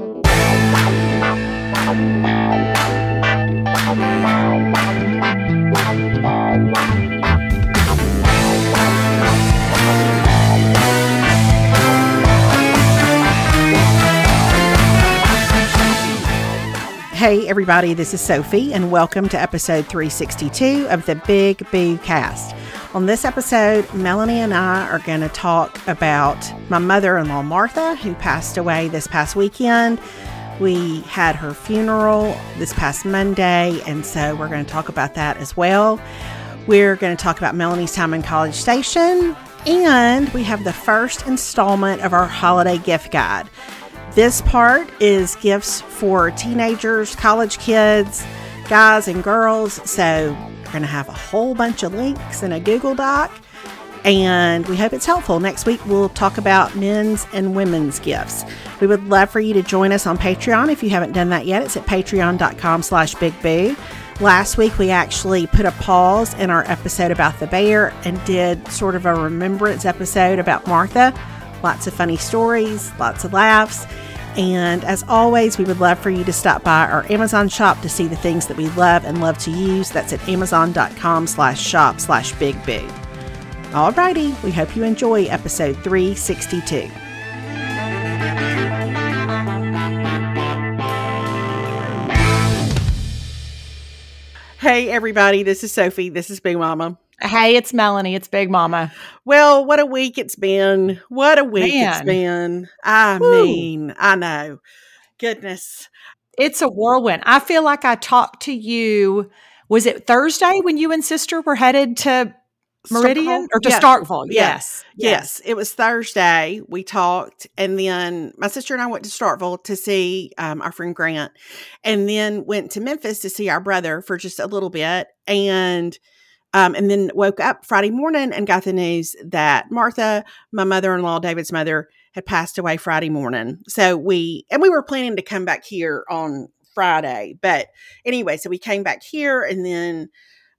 Thank you. Hey, everybody, this is Sophie, and welcome to episode 362 of the Big Boo Cast. On this episode, Melanie and I are going to talk about my mother in law, Martha, who passed away this past weekend. We had her funeral this past Monday, and so we're going to talk about that as well. We're going to talk about Melanie's time in College Station, and we have the first installment of our holiday gift guide. This part is gifts for teenagers, college kids, guys, and girls. So we're going to have a whole bunch of links in a Google Doc, and we hope it's helpful. Next week, we'll talk about men's and women's gifts. We would love for you to join us on Patreon if you haven't done that yet. It's at patreon.com slash bigboo. Last week, we actually put a pause in our episode about the bear and did sort of a remembrance episode about Martha. Lots of funny stories, lots of laughs. And as always, we would love for you to stop by our Amazon shop to see the things that we love and love to use. That's at amazon.com slash shop slash big boo. Alrighty, we hope you enjoy episode 362. Hey everybody, this is Sophie. This is Big Mama. Hey, it's Melanie. It's Big Mama. Well, what a week it's been. What a week Man. it's been. I Woo. mean, I know. Goodness. It's a whirlwind. I feel like I talked to you. Was it Thursday when you and sister were headed to Meridian Starkville? or to Yeah. Starkville? Yeah. Yes. Yes, it was Thursday. We talked, and then my sister and I went to Starkville to see um, our friend Grant, and then went to Memphis to see our brother for just a little bit, and um, and then woke up Friday morning and got the news that Martha, my mother-in-law, David's mother, had passed away Friday morning. So we and we were planning to come back here on Friday, but anyway, so we came back here, and then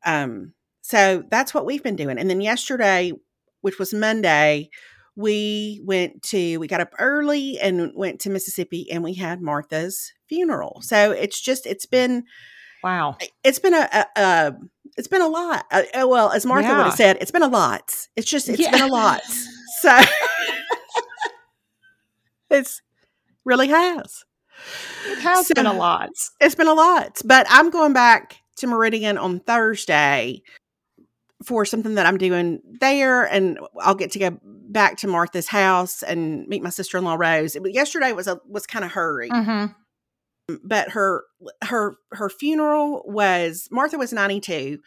um, so that's what we've been doing, and then yesterday which was Monday, we went to we got up early and went to Mississippi and we had Martha's funeral. So it's just it's been Wow. it's been a, a, a it's been a lot. Uh, uh, well, as Martha would have said, it's been a lot. It's just it's Yeah. been a lot. So it's really has. It has So- been a lot. It's been a lot, but I'm going back to Meridian on Thursday for something that I'm doing there, and I'll get to go back to Martha's house and meet my sister in law Rose. Yesterday was a was kind of hurry, Mm-hmm. But her her her funeral was Martha was 92,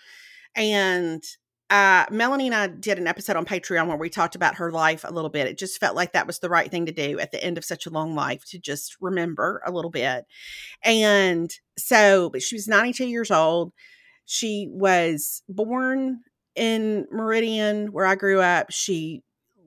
and uh, Melanie and I did an episode on Patreon where we talked about her life a little bit. It just felt like that was the right thing to do at the end of such a long life to just remember a little bit. And so, but she was 92 years old. She was born in Meridian, where I grew up. She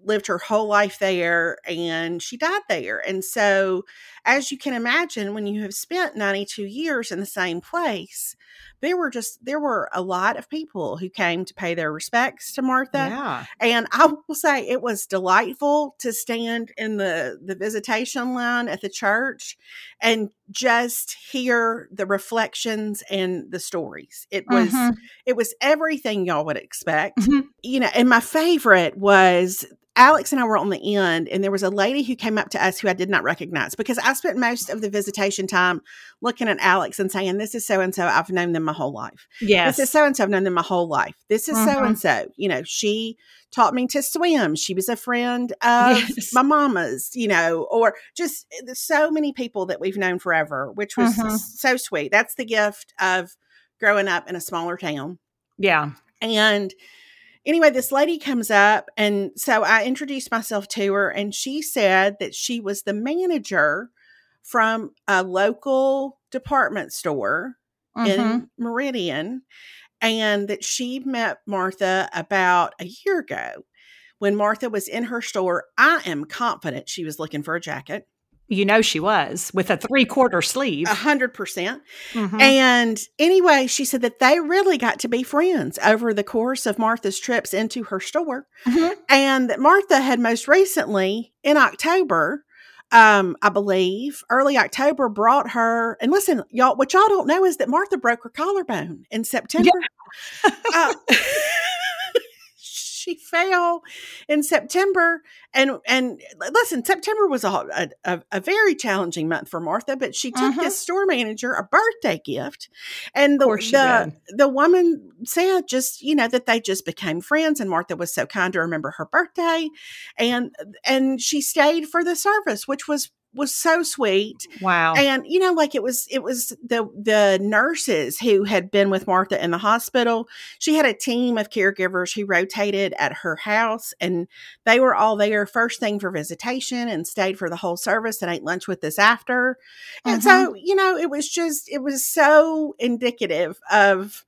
lived her whole life there and she died there. And so, as you can imagine, when you have spent 92 years in the same place, there were just there were a lot of people who came to pay their respects to Martha. Yeah. And I will say it was delightful to stand in the the visitation line at the church and just hear the reflections and the stories. It was Mhm. it was everything y'all would expect. Mhm. You know, and my favorite was Alex and I were on the end, and there was a lady who came up to us who I did not recognize because I spent most of the visitation time looking at Alex and saying, This is so and so. I've known them my whole life. Yes. This is so and so. I've known them my whole life. This is so and so. You know, she taught me to swim. She was a friend of Yes. my mama's, you know, or just eh, so many people that we've known forever, which was Mhm. so sweet. That's the gift of growing up in a smaller town. yeah. And anyway, this lady comes up. And so I introduced myself to her, and she said that she was the manager from a local department store Mhm. in Meridian, and that she met Martha about a year ago. When Martha was in her store, I am confident she was looking for a jacket, You know she was with a three quarter sleeve. a hundred percent. Mhm. And anyway, she said that they really got to be friends over the course of Martha's trips into her store. Mhm. And that Martha had most recently, in October, um, I believe, early October brought her. And listen, y'all, what y'all don't know is that Martha broke her collarbone in September. Yeah. uh, she fell in September. And and listen, September was a, a, a very challenging month for Martha, but she took uh-huh. this store manager a birthday gift. And the the, the woman said just, you know, that they just became friends and Martha was so kind to remember her birthday. And and she stayed for the service, which was was so sweet. Wow. And you know like it was it was the the nurses who had been with Martha in the hospital. She had a team of caregivers who rotated at her house and they were all there first thing for visitation and stayed for the whole service and ate lunch with us after. And mm-hmm. so, you know, it was just it was so indicative of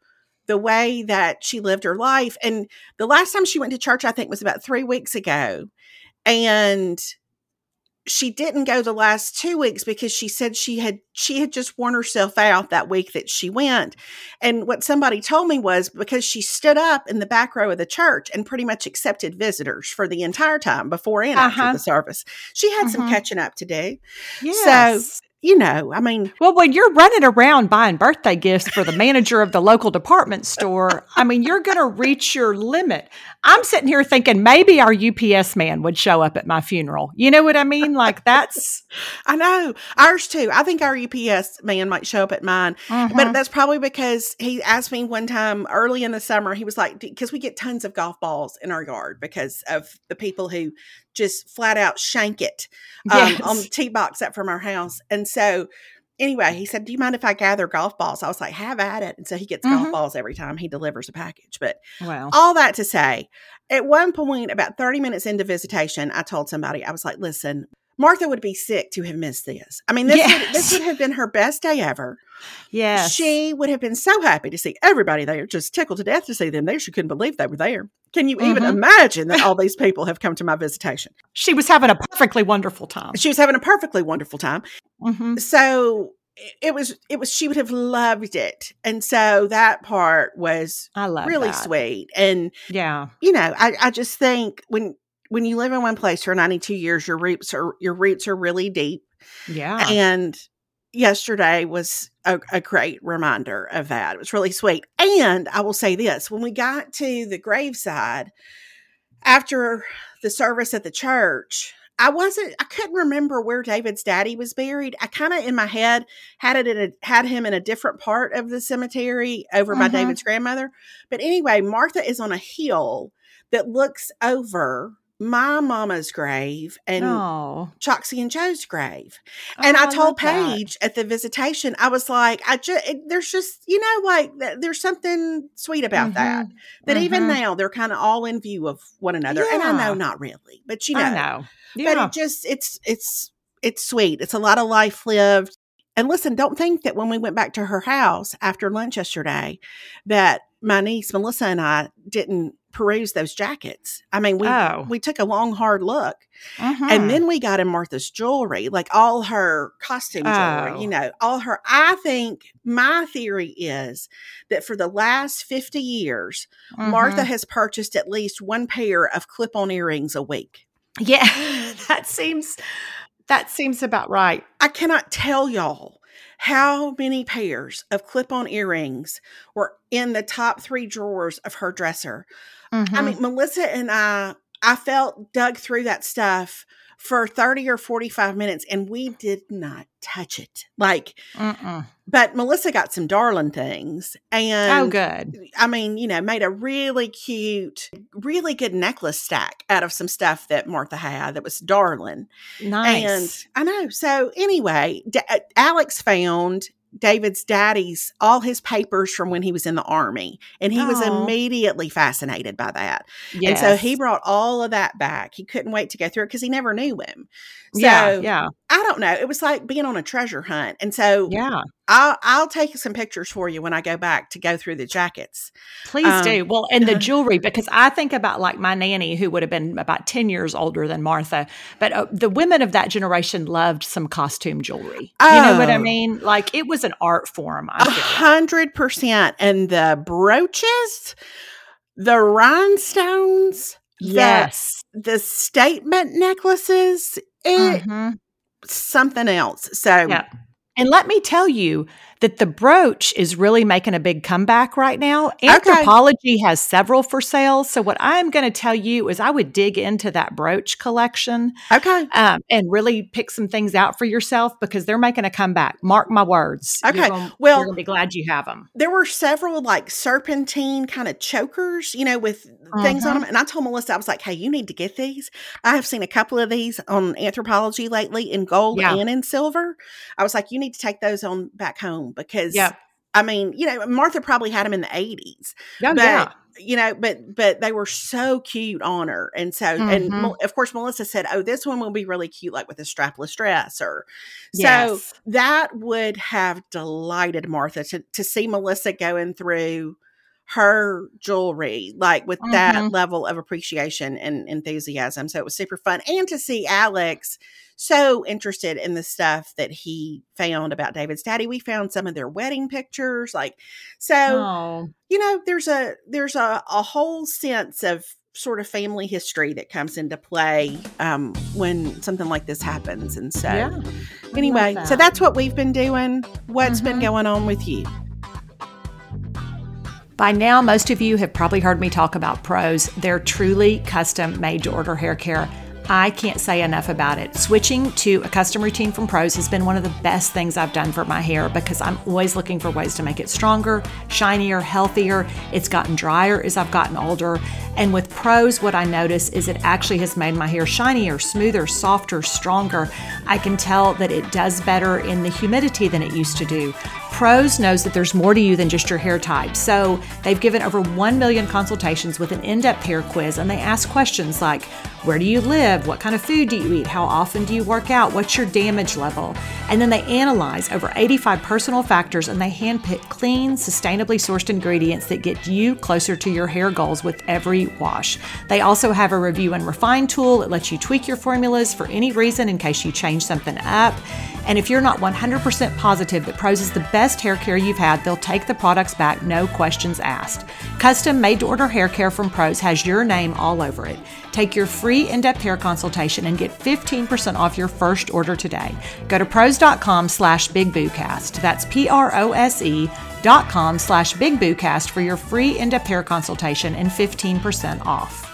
the way that she lived her life. And the last time she went to church, I think, was about three weeks ago. And she didn't go the last two weeks because she said she had she had just worn herself out that week that she went and what somebody told me was because she stood up in the back row of the church and pretty much accepted visitors for the entire time before and uh-huh. after the service she had uh-huh. some mm-hmm. catching up to do yes. so you know, I mean, well, when you're running around buying birthday gifts for the manager of the local department store, I mean, you're going to reach your limit. I'm sitting here thinking maybe our UPS man would show up at my funeral. You know what I mean? Like that's, I know ours too. I think our UPS man might show up at mine, mm-hmm. but that's probably because he asked me one time early in the summer. He was like, because we get tons of golf balls in our yard because of the people who just flat out shank it um, yes. on the tee box up from our house. And so, anyway, he said, Do you mind if I gather golf balls? I was like, Have at it. And so he gets mm-hmm. golf balls every time he delivers a package. But wow. all that to say, at one point, about 30 minutes into visitation, I told somebody, I was like, Listen, Martha would be sick to have missed this. I mean, this, yes. would, this would have been her best day ever. Yes. She would have been so happy to see everybody there, just tickled to death to see them there. She couldn't believe they were there. Can you mm-hmm. even imagine that all these people have come to my visitation? She was having a perfectly wonderful time. She was having a perfectly wonderful time. Mm-hmm. So it was it was she would have loved it and so that part was I love really that. sweet and yeah you know I, I just think when when you live in one place for 92 years, your roots are your roots are really deep. Yeah. And yesterday was a, a, great reminder of that. It was really sweet. And I will say this when we got to the graveside after the service at the church, I wasn't I couldn't remember where David's daddy was buried. I kind of in my head had it in a, had him in a different part of the cemetery over by mm-hmm. David's grandmother. But anyway, Martha is on a hill that looks over my mama's grave and oh. Choxie and Joe's grave. And oh, I told I Paige that. at the visitation, I was like, I just, there's just, you know, like there's something sweet about mm-hmm. that. That mm-hmm. even now they're kind of all in view of one another. Yeah. And I know not really, but you know, I know. Yeah. But it just, it's, it's, it's sweet. It's a lot of life lived. And listen, don't think that when we went back to her house after lunch yesterday, that my niece Melissa and I didn't peruse those jackets. I mean, we oh. we took a long hard look, uh-huh. and mm-hmm. then we got in Martha's jewelry, like all her costume jewelry. Oh. You know, all her. I think my theory is that for the last fifty years, uh-huh. Martha mm-hmm. has purchased at least one pair of clip-on earrings a week. Yeah, that seems that seems about right. I cannot tell y'all how many pairs of clip on earrings were in the top three drawers of her dresser. Mm-hmm. I mean, Melissa and I, I felt dug through that stuff for 30 or 45 minutes and we did not touch it. Like, Mm-mm. but Melissa got some darling things. And oh, good. I mean, you know, made a really cute, really good necklace stack out of some stuff that Martha had that was darling. Nice. And I know. So, anyway, D- uh, Alex found David's daddy's all his papers from when he was in the army, and he Aww. was immediately fascinated by that. Yes. And so he brought all of that back. He couldn't wait to go through it because he never knew him. So, yeah, yeah. I don't know. It was like being on a treasure hunt. And so yeah, I'll I'll take some pictures for you when I go back to go through the jackets. Please um, do. Well, and the jewelry because I think about like my nanny who would have been about 10 years older than Martha, but uh, the women of that generation loved some costume jewelry. Oh, you know what I oh. mean? Like it was an art form. A hundred percent. And the brooches, the rhinestones, yes, the, the statement necklaces. It, mm-hmm. something else. So Yeah. And let me tell you that the brooch is really making a big comeback right now. Anthropologie has several for sale. So, what I'm going to tell you is I would dig into that brooch collection okay. um, and really pick some things out for yourself because they're making a comeback. Mark my words. Okay. You're gonna, Well- you're going to be glad you have them. There were several like serpentine kind of chokers, you know, with things on them. And I told Melissa, I was like, hey, you need to get these. I have seen a couple of these on Anthropologie lately in gold Yeah. and in silver. I was like, you need to take those on back home because, Yeah. I mean, you know, Martha probably had them in the 80s. Oh, but yeah. you know but but they were so cute on her and so and Mhm. Mel- of course melissa said oh this one will be really cute like with a strapless dress or so Yes. that would have delighted martha to, to see melissa going through her jewelry like with that Mhm. level of appreciation and enthusiasm so it was super fun and to see alex so interested in the stuff that he found about david's daddy we found some of their wedding pictures like so Oh, you know there's a there's a, a whole sense of sort of family history that comes into play um, when something like this happens and so yeah. I love anyway so that's what we've been doing What's been Mhm. going on with you By now, most of you have probably heard me talk about Prose. They're truly custom made to order hair care. I can't say enough about it. Switching to a custom routine from Prose has been one of the best things I've done for my hair because I'm always looking for ways to make it stronger, shinier, healthier. It's gotten drier as I've gotten older. And with Prose, what I notice is it actually has made my hair shinier, smoother, softer, stronger. I can tell that it does better in the humidity than it used to do. Prose knows that there's more to you than just your hair type. So they've given over 1 million consultations with an in depth hair quiz, and they ask questions like Where do you live? What kind of food do you eat? How often do you work out? What's your damage level? And then they analyze over 85 personal factors and they handpick clean, sustainably sourced ingredients that get you closer to your hair goals with every wash. They also have a review and refine tool that lets you tweak your formulas for any reason in case you change something up. And if you're not 100% positive that Prose is the best hair care you've had, they'll take the products back, no questions asked. Custom made to order hair care from Prose has your name all over it. Take your free in depth hair consultation and get 15% off your first order today. Go to prose.com slash bigboocast. That's P R O S E dot com slash bigboocast for your free in depth hair consultation and 15% off.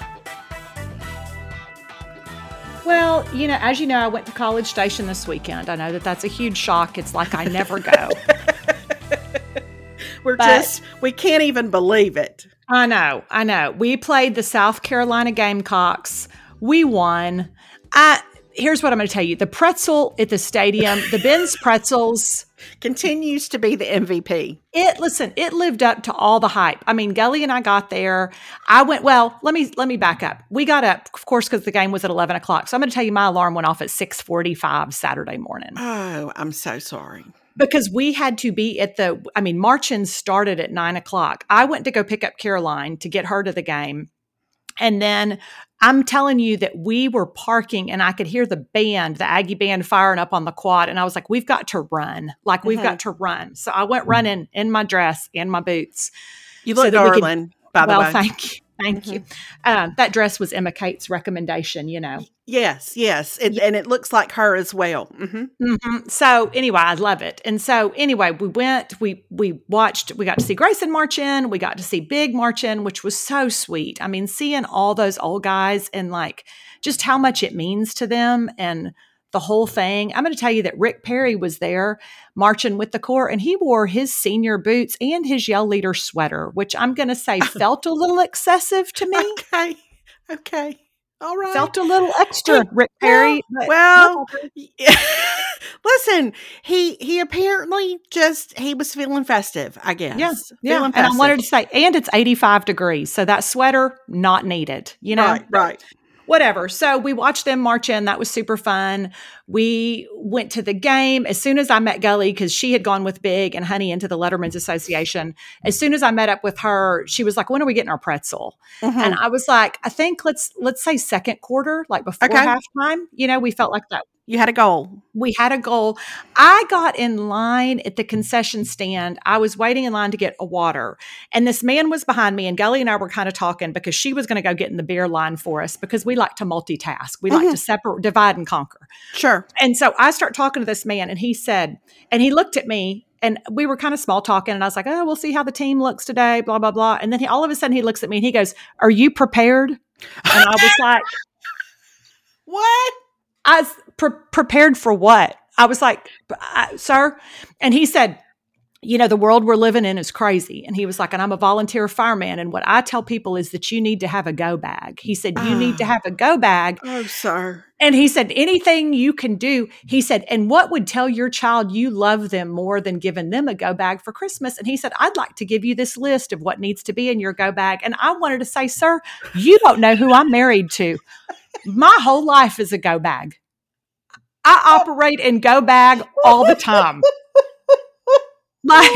Well, you know, as you know, I went to College Station this weekend. I know that that's a huge shock. It's like I never go. we're But- just we can't even believe it I know, I know. We played the South Carolina Gamecocks. We won. I here's what I'm going to tell you: the pretzel at the stadium, the Ben's pretzels. continues to be the mvp It listen, it lived up to all the hype. I mean, Gully and I got there. I went. Well, let me let me back up. We got up, of course, because the game was at 11 o'clock. So I'm going to tell you, my alarm went off at 6:45 Saturday morning. oh i'm so sorry because we had to be at the i mean marching started at nine o'clock. I went to go pick up caroline to get her to the game. And then i'm telling you that we were parking and i could hear the band the aggie band firing up on the quad. And i was like we've got to run. Like we've Mhm. got to run. So i went running in my dress and my boots you look that we could- darling by the well way. thank you. Thank you. Um, that dress was emma kate's recommendation you know yes yes and, and it looks like her as well hmm Mhm. So anyway, I love it. And so anyway, we went, we we watched, we got to see Grayson march in, we got to see Big march in, which was so sweet. I mean, seeing all those old guys and like just how much it means to them and the whole thing. I'm going to tell you that Rick Perry was there marching with the corps and he wore his senior boots and his yell leader sweater, which I'm going to say felt a little excessive to me. okay okay all right Felt a little extra, Rick Perry. well, whatever. listen, he he apparently just he was feeling festive, I guess. Yeah, yeah. Feeling And I wanted to say, and it's 85 degrees. So that sweater, not needed, you know? right, right. Whatever. So we watched them march in. That was super fun. We went to the game. As soon as I met Gully, because she had gone with Big and Honey into the Letterman's Association, as soon as I met up with her, she was like, When are we getting our pretzel? Mhm. And I was like, I think let's let's say second quarter, like before Okay. halftime. You know, we felt like that You had a goal. We had a goal. I got in line at the concession stand. I was waiting in line to get a water. And this man was behind me, and Gully and I were kind of talking because she was going to go get in the beer line for us because we like to multitask. We like mm-hmm. to separate, divide, and conquer. Sure. And so I start talking to this man, and he said, and he looked at me, and we were kind of small talking, and I was like, "Oh, we'll see how the team looks today." Blah blah blah. And then he all of a sudden he looks at me and he goes, "Are you prepared?" And I was like, What? I pre- prepared for what? I was like, sir. And he said, you know, the world we're living in is crazy. And he was like, and I'm a volunteer fireman. And what I tell people is that you need to have a go bag. He said, you need to ah. have a go bag. Oh, sir. And he said, anything you can do. He said, and what would tell your child you love them more than giving them a go bag for Christmas? And he said, I'd like to give you this list of what needs to be in your go bag. And I wanted to say, sir, you don't know who I'm married to. My whole life is a go bag. I operate in go bag all the time. Like,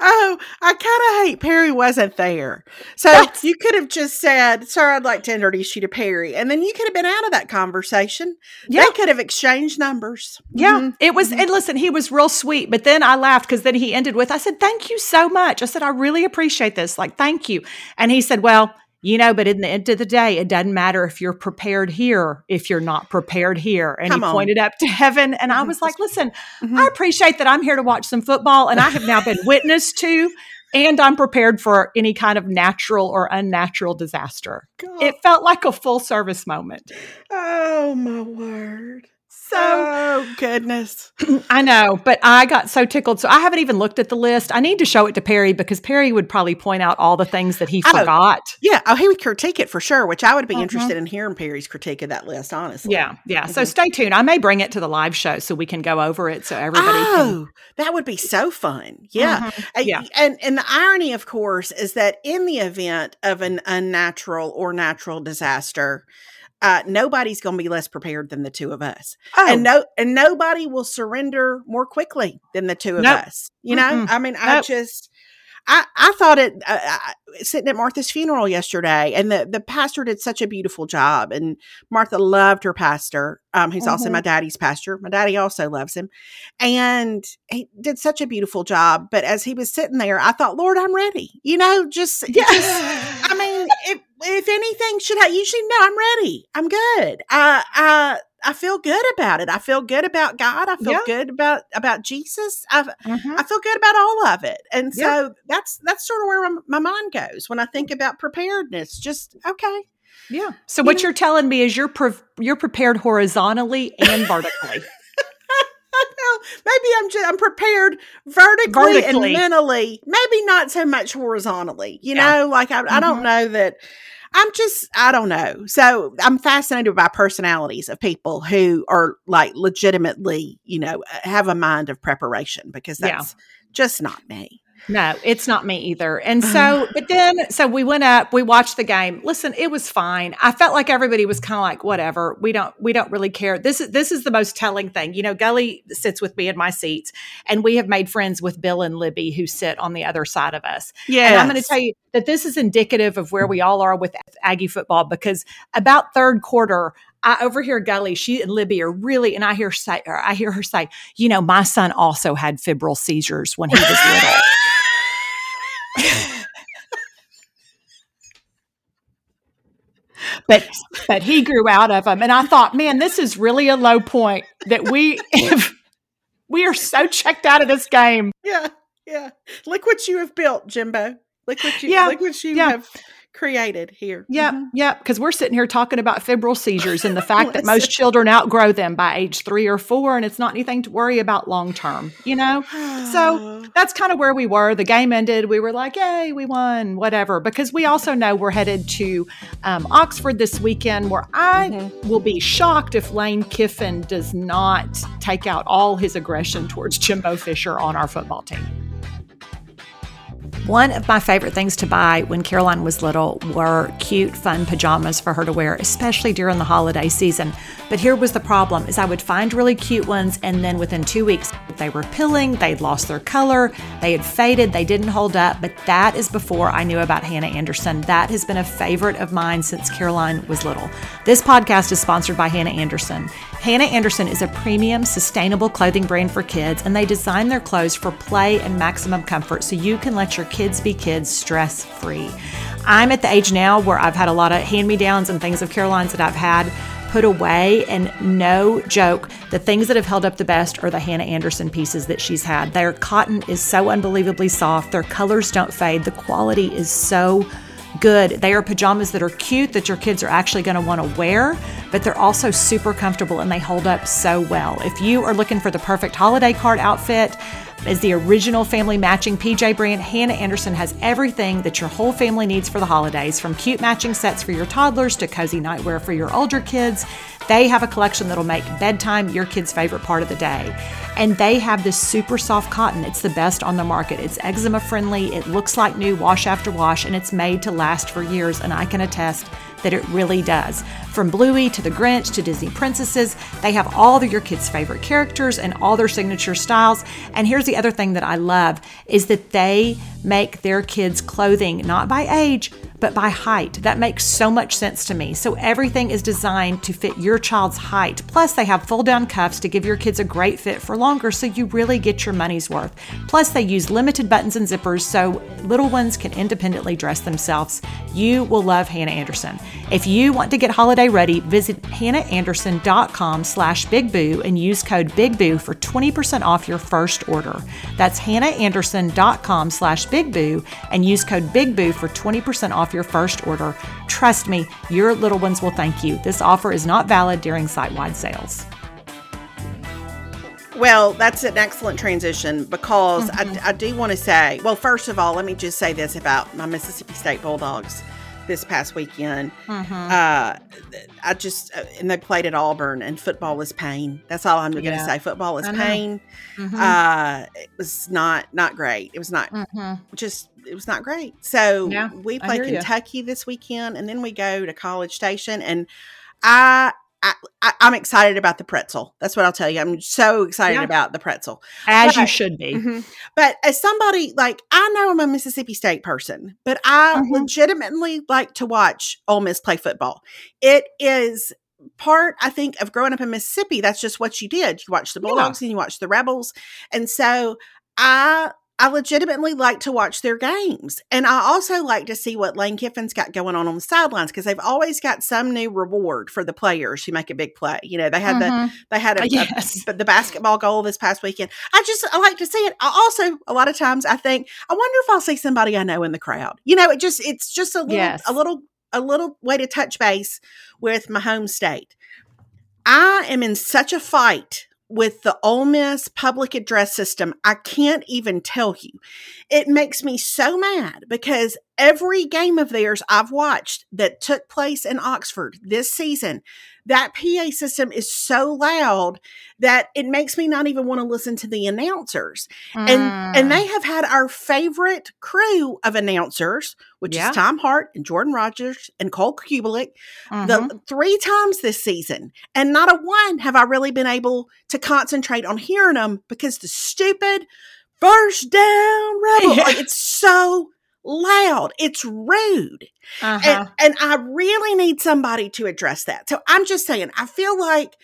oh, I kind of hate Perry wasn't there. So That's- you could have just said, Sir, I'd like to introduce you to Perry. And then you could have been out of that conversation. Yeah. They could have exchanged numbers. yeah, Mhm. it was. And listen, he was real sweet. But then I laughed because then he ended with, I said, Thank you so much. I said, I really appreciate this. Like, thank you. And he said, Well, you know, but in the end of the day, it doesn't matter if you're prepared here, if you're not prepared here. And Come he on. pointed up to heaven. And I Mhm. was like, listen, Mhm. I appreciate that I'm here to watch some football and I have now been witness to, and I'm prepared for any kind of natural or unnatural disaster. God. It felt like a full service moment. oh, my word. So oh, goodness. I know, but I got so tickled. So I haven't even looked at the list. I need to show it to Perry because Perry would probably point out all the things that he know. forgot. Yeah. Oh, he would critique it for sure, which I would be Mhm. interested in hearing Perry's critique of that list, honestly. Yeah, yeah. So Mhm. stay tuned. I may bring it to the live show so we can go over it so everybody can. Oh, that would be so fun. Yeah. Mhm. Uh, Yeah. And and the irony, of course, is that in the event of an unnatural or natural disaster, uh, nobody's going to be less prepared than the two of us, Oh, and no, and nobody will surrender more quickly than the two of Nope. us. You know, Mm-mm. I mean, I just. I, I thought it uh, I, sitting at Martha's funeral yesterday, and the, the pastor did such a beautiful job. And Martha loved her pastor, um, who's also Mhm. my daddy's pastor. My daddy also loves him, and he did such a beautiful job. But as he was sitting there, I thought, Lord, I'm ready. You know, just, yeah. just I mean, if if anything should I usually no, I'm ready. I'm good. I I I feel good about it. I feel good about God. I feel Yeah. good about about Jesus. I Mhm. I feel good about all of it. And so Yeah. that's that's sort of where my, my mind goes when I think about preparedness. Just okay. Yeah. So You what know- you're telling me is you're pre- you're prepared horizontally and vertically. maybe I'm just I'm prepared vertically, Vertically. and mentally. Maybe not so much horizontally. You Yeah. know, like I, I Mhm. don't know that. I'm just I don't know. So I'm fascinated by personalities of people who are like legitimately, you know, have a mind of preparation because Yeah. that's just not me. No, it's not me either. And so, uh-huh. but then, so we went up, we watched the game. Listen, it was fine. I felt like everybody was kind of like, whatever. We don't, we don't really care. This is, this is the most telling thing. You know, Gully sits with me in my seats and we have made friends with Bill and Libby who sit on the other side of us. Yeah. And I'm going to tell you that this is indicative of where we all are with Aggie football because about third quarter, I overhear Gully, she and Libby are really, and I hear say, or I hear her say, you know, my son also had febrile seizures when he was little. but but he grew out of them and i thought man this is really a low point that we if we are so checked out of this game Yeah, yeah. Look what you have built, Jimbo. Look what you Yeah, look what you yeah. have created here. Yep, Mhm. yep. Because we're sitting here talking about febrile seizures and the fact that most children outgrow them by age three or four, and it's not anything to worry about long term, you know? So that's kind of where we were. The game ended. We were like, yay, we won, whatever. Because we also know we're headed to um, Oxford this weekend, where I Mhm. will be shocked if Lane Kiffin does not take out all his aggression towards Jimbo Fisher on our football team. One of my favorite things to buy when Caroline was little were cute, fun pajamas for her to wear, especially during the holiday season. But here was the problem is I would find really cute ones and then within 2 weeks they were pilling, they'd lost their color, they had faded, they didn't hold up. But that is before I knew about Hanna Andersson. That has been a favorite of mine since Caroline was little. This podcast is sponsored by Hanna Andersson. Hanna Andersson is a premium, sustainable clothing brand for kids, and they design their clothes for play and maximum comfort so you can let your kids be kids stress free. I'm at the age now where I've had a lot of hand me downs and things of Caroline's that I've had put away. And no joke, the things that have held up the best are the Hanna Andersson pieces that she's had. Their cotton is so unbelievably soft, their colors don't fade, the quality is so good. They are pajamas that are cute that your kids are actually going to want to wear, but they're also super comfortable and they hold up so well. If you are looking for the perfect holiday card outfit, as the original family matching PJ brand, Hanna Andersson has everything that your whole family needs for the holidays, from cute matching sets for your toddlers to cozy nightwear for your older kids. They have a collection that'll make bedtime your kid's favorite part of the day. And they have this super soft cotton. It's the best on the market. It's eczema friendly, it looks like new wash after wash, and it's made to last for years. And I can attest that it really does. From Bluey to the Grinch to Disney princesses, they have all of your kids' favorite characters and all their signature styles. And here's the other thing that I love is that they make their kids' clothing not by age, but by height. That makes so much sense to me. So everything is designed to fit your child's height. Plus, they have fold down cuffs to give your kids a great fit for longer so you really get your money's worth. Plus, they use limited buttons and zippers so little ones can independently dress themselves. You will love Hanna Andersson. If you want to get holiday ready, visit hannaandersson.com slash bigboo and use code bigboo for 20% off your first order. That's hannaandersson.com slash bigboo and use code bigboo for 20% off your first order. Trust me, your little ones will thank you. This offer is not valid during site-wide sales. Well, that's an excellent transition because mm-hmm. I, I do want to say, well, first of all, let me just say this about my Mississippi State Bulldogs this past weekend. Mm-hmm. Uh, I just uh, and they played at Auburn, and football was pain. That's all I'm going to say. Football is pain. Mm-hmm. Uh, it was not not great. It was not mm-hmm. just it was not great. So yeah, we play Kentucky you. this weekend, and then we go to College Station, and I I, am excited about the pretzel. That's what I'll tell you. I'm so excited yeah. about the pretzel. As but, you should be. Mm-hmm. But as somebody like I know I'm a Mississippi State person, but I mm-hmm. legitimately like to watch Ole Miss play football. It is part, I think, of growing up in Mississippi. That's just what you did. You watched the Bulldogs yeah. and you watched the Rebels. And so I I legitimately like to watch their games. And I also like to see what Lane Kiffin's got going on on the sidelines because they've always got some new reward for the players who make a big play. You know, they had mm-hmm. the they had a, yes. a, the basketball goal this past weekend. I just I like to see it. I also a lot of times I think I wonder if I'll see somebody I know in the crowd. You know, it just it's just a little yes. a little a little way to touch base with my home state. I am in such a fight with the Ole Miss public address system, I can't even tell you. It makes me so mad because every game of theirs I've watched that took place in Oxford this season, that PA system is so loud that it makes me not even want to listen to the announcers. Mm. And and they mm. have had our favorite crew of announcers, which yeah. is Tom Hart and Jordan Rogers and Cole Cubelic, mm-hmm. the three times this season. And not a one have I really been able to concentrate on hearing them because the stupid first down rebel. Yeah. Like, it's so loud. It's rude. Uh-huh. And, and I really need somebody to address that. So I'm just saying, I feel like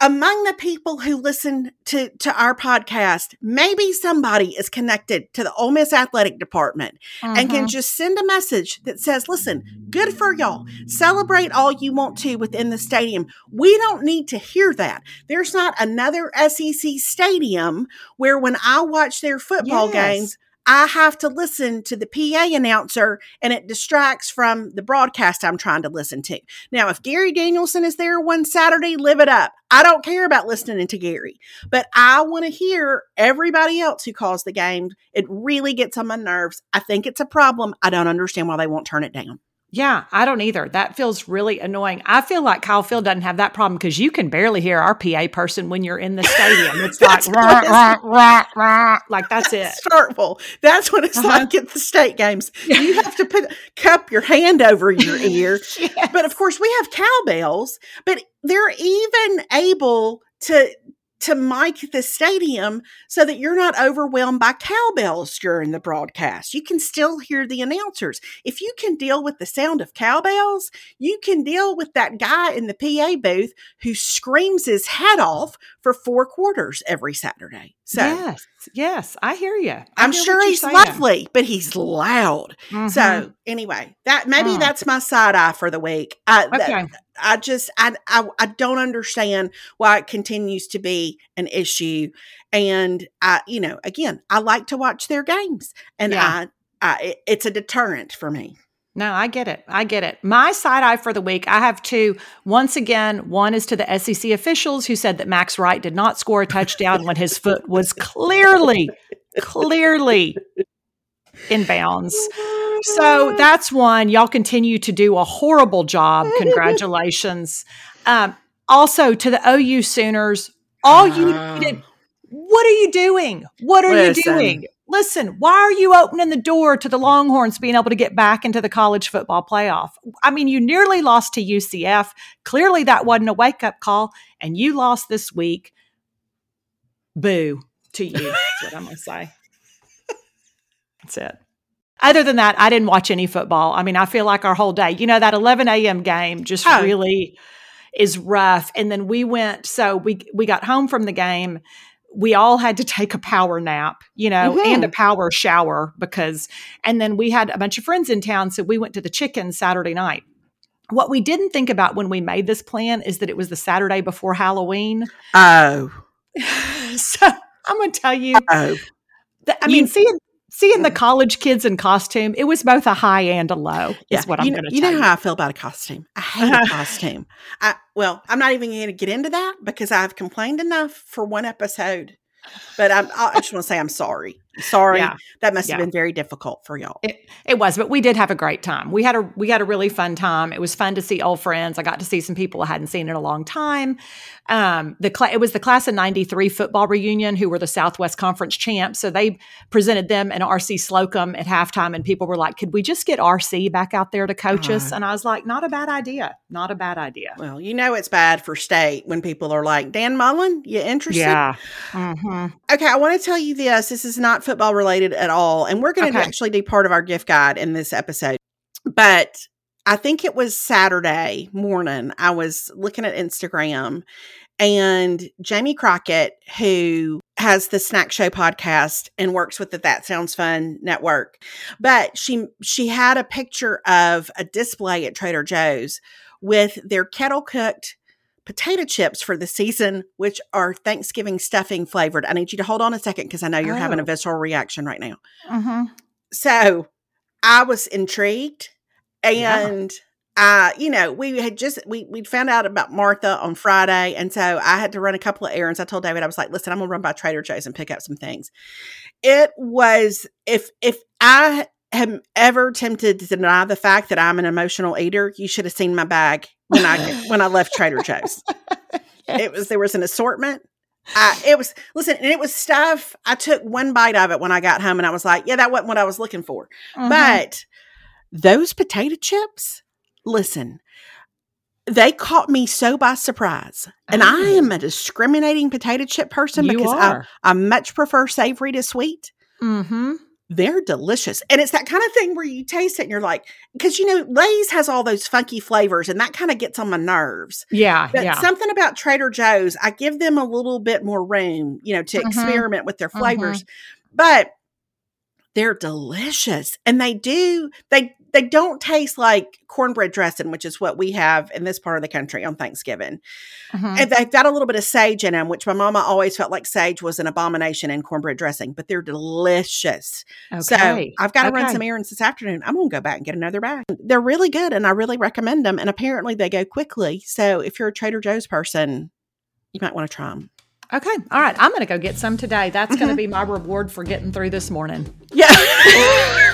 among the people who listen to, to our podcast, maybe somebody is connected to the Ole Miss athletic department uh-huh. and can mm-hmm. just send a message that says, listen, good for y'all. Celebrate all you want to within the stadium. We don't need to hear that. There's not another SEC stadium where when I watch their football yes. games, I have to listen to the PA announcer and it distracts from the broadcast I'm trying to listen to. Now, if Gary Danielson is there one Saturday, live it up. I don't care about listening to Gary, but I want to hear everybody else who calls the game. It really gets on my nerves. I think it's a problem. I don't understand why they won't turn it down. Yeah, I don't either. That feels really annoying. I feel like Kyle Field doesn't have that problem because you can barely hear our PA person when you're in the stadium. It's like rah, rah, rah, rah, like that's it. Startful. That's what it's uh-huh. like at the state games. You have to put cup your hand over your ear. yes. But of course, we have cowbells, but they're even able to to mic the stadium so that you're not overwhelmed by cowbells during the broadcast. You can still hear the announcers. If you can deal with the sound of cowbells, you can deal with that guy in the PA booth who screams his head off for four quarters every Saturday. So, yes, yes, I hear you. I I'm hear sure he's saying. lovely, but he's loud. Mhm. So, anyway, that maybe Mm. that's my side eye for the week. I, that- okay. I just I, I I don't understand why it continues to be an issue, and I you know again I like to watch their games, and Yeah. I, I it's a deterrent for me. No, I get it. I get it. My side eye for the week, I have two. Once again, one is to the SEC officials who said that Max Wright did not score a touchdown when his foot was clearly, clearly in bounds. So that's one. Y'all continue to do a horrible job. Congratulations. Um, also to the OU Sooners, all you needed. What are you doing? What are Listen. you doing? Listen, why are you opening the door to the Longhorns being able to get back into the college football playoff? I mean, you nearly lost to UCF. Clearly, that wasn't a wake up call, and you lost this week. Boo to you. That's what I'm going to say. That's it. Other than that, I didn't watch any football. I mean, I feel like our whole day, you know, that 11 a.m. game just Oh. really is rough. And then we went, so we we got home from the game. We all had to take a power nap, you know, Mhm. and a power shower because, and then we had a bunch of friends in town. So we went to the chicken Saturday night. What we didn't think about when we made this plan is that it was the Saturday before Halloween. Oh so I'm going to tell you, oh I You- mean, seeing seeing the college kids in costume, it was both a high and a low. Is what I'm going know, to you know you. how I feel about a costume. I hate a costume. I well, I'm not even going to get into that because I've complained enough for one episode. But I'm, I just want to say I'm sorry. Sorry. Yeah. That must have Yeah. been very difficult for y'all. It, it was, but we did have a great time. We had a we had a really fun time. It was fun to see old friends. I got to see some people I hadn't seen in a long time. Um, the cla- it was the class of '93 football reunion, who were the Southwest Conference champs. So they presented them and RC Slocum at halftime, and people were like, "Could we just get RC back out there to coach us?" Uh-huh. And I was like, "Not a bad idea. Not a bad idea." Well, you know it's bad for state when people are like, Dan Mullen, you interested? hmm Okay, I want to tell you this. This is not football related at all. And we're going to Okay. actually do part of our gift guide in this episode. But I think it was Saturday morning. I was looking at Instagram and Jami Crockett, who has the Snack Show podcast and works with the That Sounds Fun network, but she she had a picture of a display at Trader Joe's with their kettle cooked potato chips for the season, which are Thanksgiving stuffing flavored. I need you to hold on a second because I know you're having a Oh. visceral reaction right now. hmm So I was intrigued Yeah. and uh, you know, we had just we we found out about Martha on Friday, and so I had to run a couple of errands. I told David, I was like, listen, I'm gonna run by Trader Joe's and pick up some things. It was if if I am ever tempted to deny the fact that I'm an emotional eater, you should have seen my bag when I when I left Trader Joe's. It was there was an assortment. I, it was listen, and it was stuff. I took one bite of it when I got home, and I was like, "Yeah, that wasn't what I was looking for." Mhm. But those potato chips, listen, they caught me so by surprise. And I Oh. am a discriminating potato chip person you because I. I much prefer savory to sweet. Mm-hmm. They're delicious. And it's that kind of thing where you taste it and you're like, because you know, Lay's has all those funky flavors and that kind of gets on my nerves. Yeah, But yeah. something about Trader Joe's, I give them a little bit more room, you know, to Mhm. experiment with their flavors. But they're delicious. And they do they they don't taste like cornbread dressing, which is what we have in this part of the country on Thanksgiving. Mhm. And they've got a little bit of sage in them, which my mama always felt like sage was an abomination in cornbread dressing, but they're delicious. So I've got to run some errands this afternoon. I'm going to go back and get another bag. They're really good and I really recommend them. And apparently they go quickly. So if you're a Trader Joe's person, you might want to try them. Okay. All right. I'm going to go get some today. That's going Mhm. to be my reward for getting through this morning. Yeah.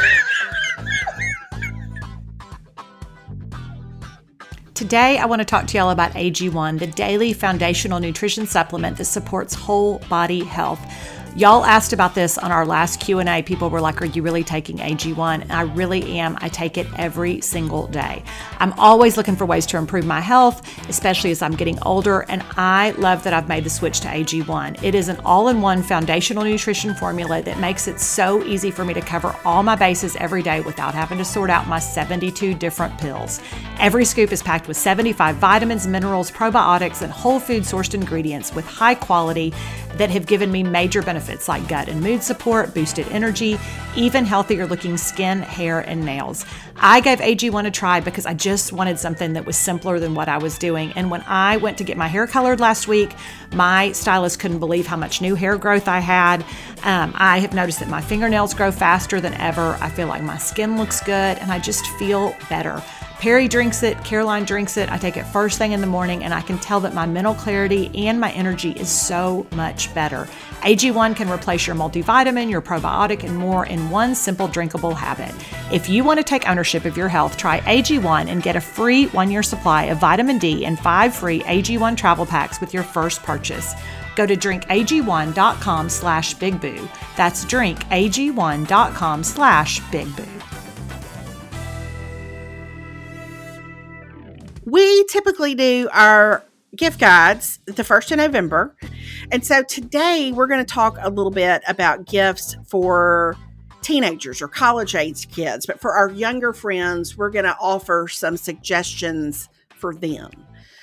Today, I want to talk to y'all about AG1, the daily foundational nutrition supplement that supports whole body health. Y'all asked about this on our last Q&A. People were like, "Are you really taking AG1?" And I really am. I take it every single day. I'm always looking for ways to improve my health, especially as I'm getting older, and I love that I've made the switch to AG1. It is an all-in-one foundational nutrition formula that makes it so easy for me to cover all my bases every day without having to sort out my 72 different pills. Every scoop is packed with 75 vitamins, minerals, probiotics, and whole food sourced ingredients with high quality that have given me major benefits like gut and mood support, boosted energy, even healthier looking skin, hair, and nails. I gave AG1 a try because I just wanted something that was simpler than what I was doing. And when I went to get my hair colored last week, my stylist couldn't believe how much new hair growth I had. Um, I have noticed that my fingernails grow faster than ever. I feel like my skin looks good and I just feel better. Perry drinks it, Caroline drinks it. I take it first thing in the morning, and I can tell that my mental clarity and my energy is so much better. AG1 can replace your multivitamin, your probiotic, and more in one simple drinkable habit. If you want to take ownership of your health, try AG1 and get a free one year supply of vitamin D and five free AG1 travel packs with your first purchase. Go to drinkag1.com slash bigboo. That's drinkag1.com slash bigboo. We typically do our gift guides the first of November. And so today we're going to talk a little bit about gifts for teenagers or college age kids. But for our younger friends, we're going to offer some suggestions for them.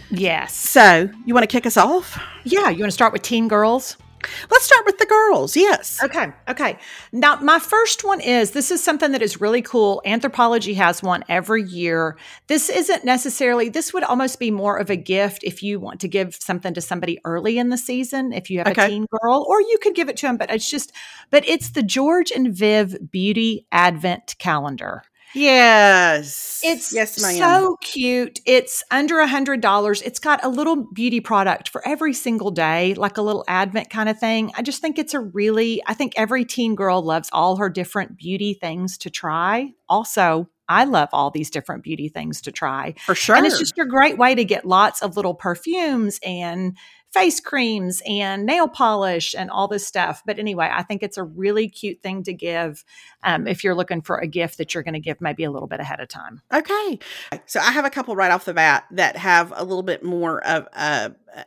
Yes. So you want to kick us off? Yeah. You want to start with teen girls? Let's start with the girls. Yes. Okay. Okay. Now, my first one is this is something that is really cool. Anthropologie has one every year. This isn't necessarily, this would almost be more of a gift if you want to give something to somebody early in the season, if you have okay. a teen girl, or you could give it to them, but it's just, but it's the George and Viv Beauty Advent Calendar. Yes. It's yes, ma'am. so cute. It's under a hundred dollars. It's got a little beauty product for every single day, like a little advent kind of thing. I just think it's a really, I think every teen girl loves all her different beauty things to try. Also, I love all these different beauty things to try. For sure. And it's just a great way to get lots of little perfumes and face creams and nail polish and all this stuff. But anyway, I think it's a really cute thing to give um, if you're looking for a gift that you're going to give maybe a little bit ahead of time. Okay. So I have a couple right off the bat that have a little bit more of a. Uh,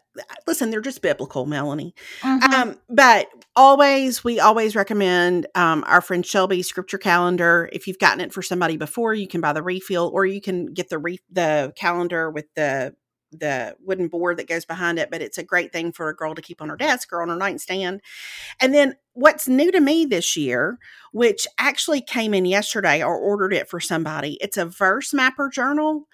listen, they're just biblical, Melanie. Mm-hmm. Um, but always, we always recommend um, our friend Shelby scripture calendar. If you've gotten it for somebody before, you can buy the refill, or you can get the re- the calendar with the the wooden board that goes behind it, but it's a great thing for a girl to keep on her desk or on her nightstand. And then what's new to me this year, which actually came in yesterday or ordered it for somebody, it's a verse mapper journal.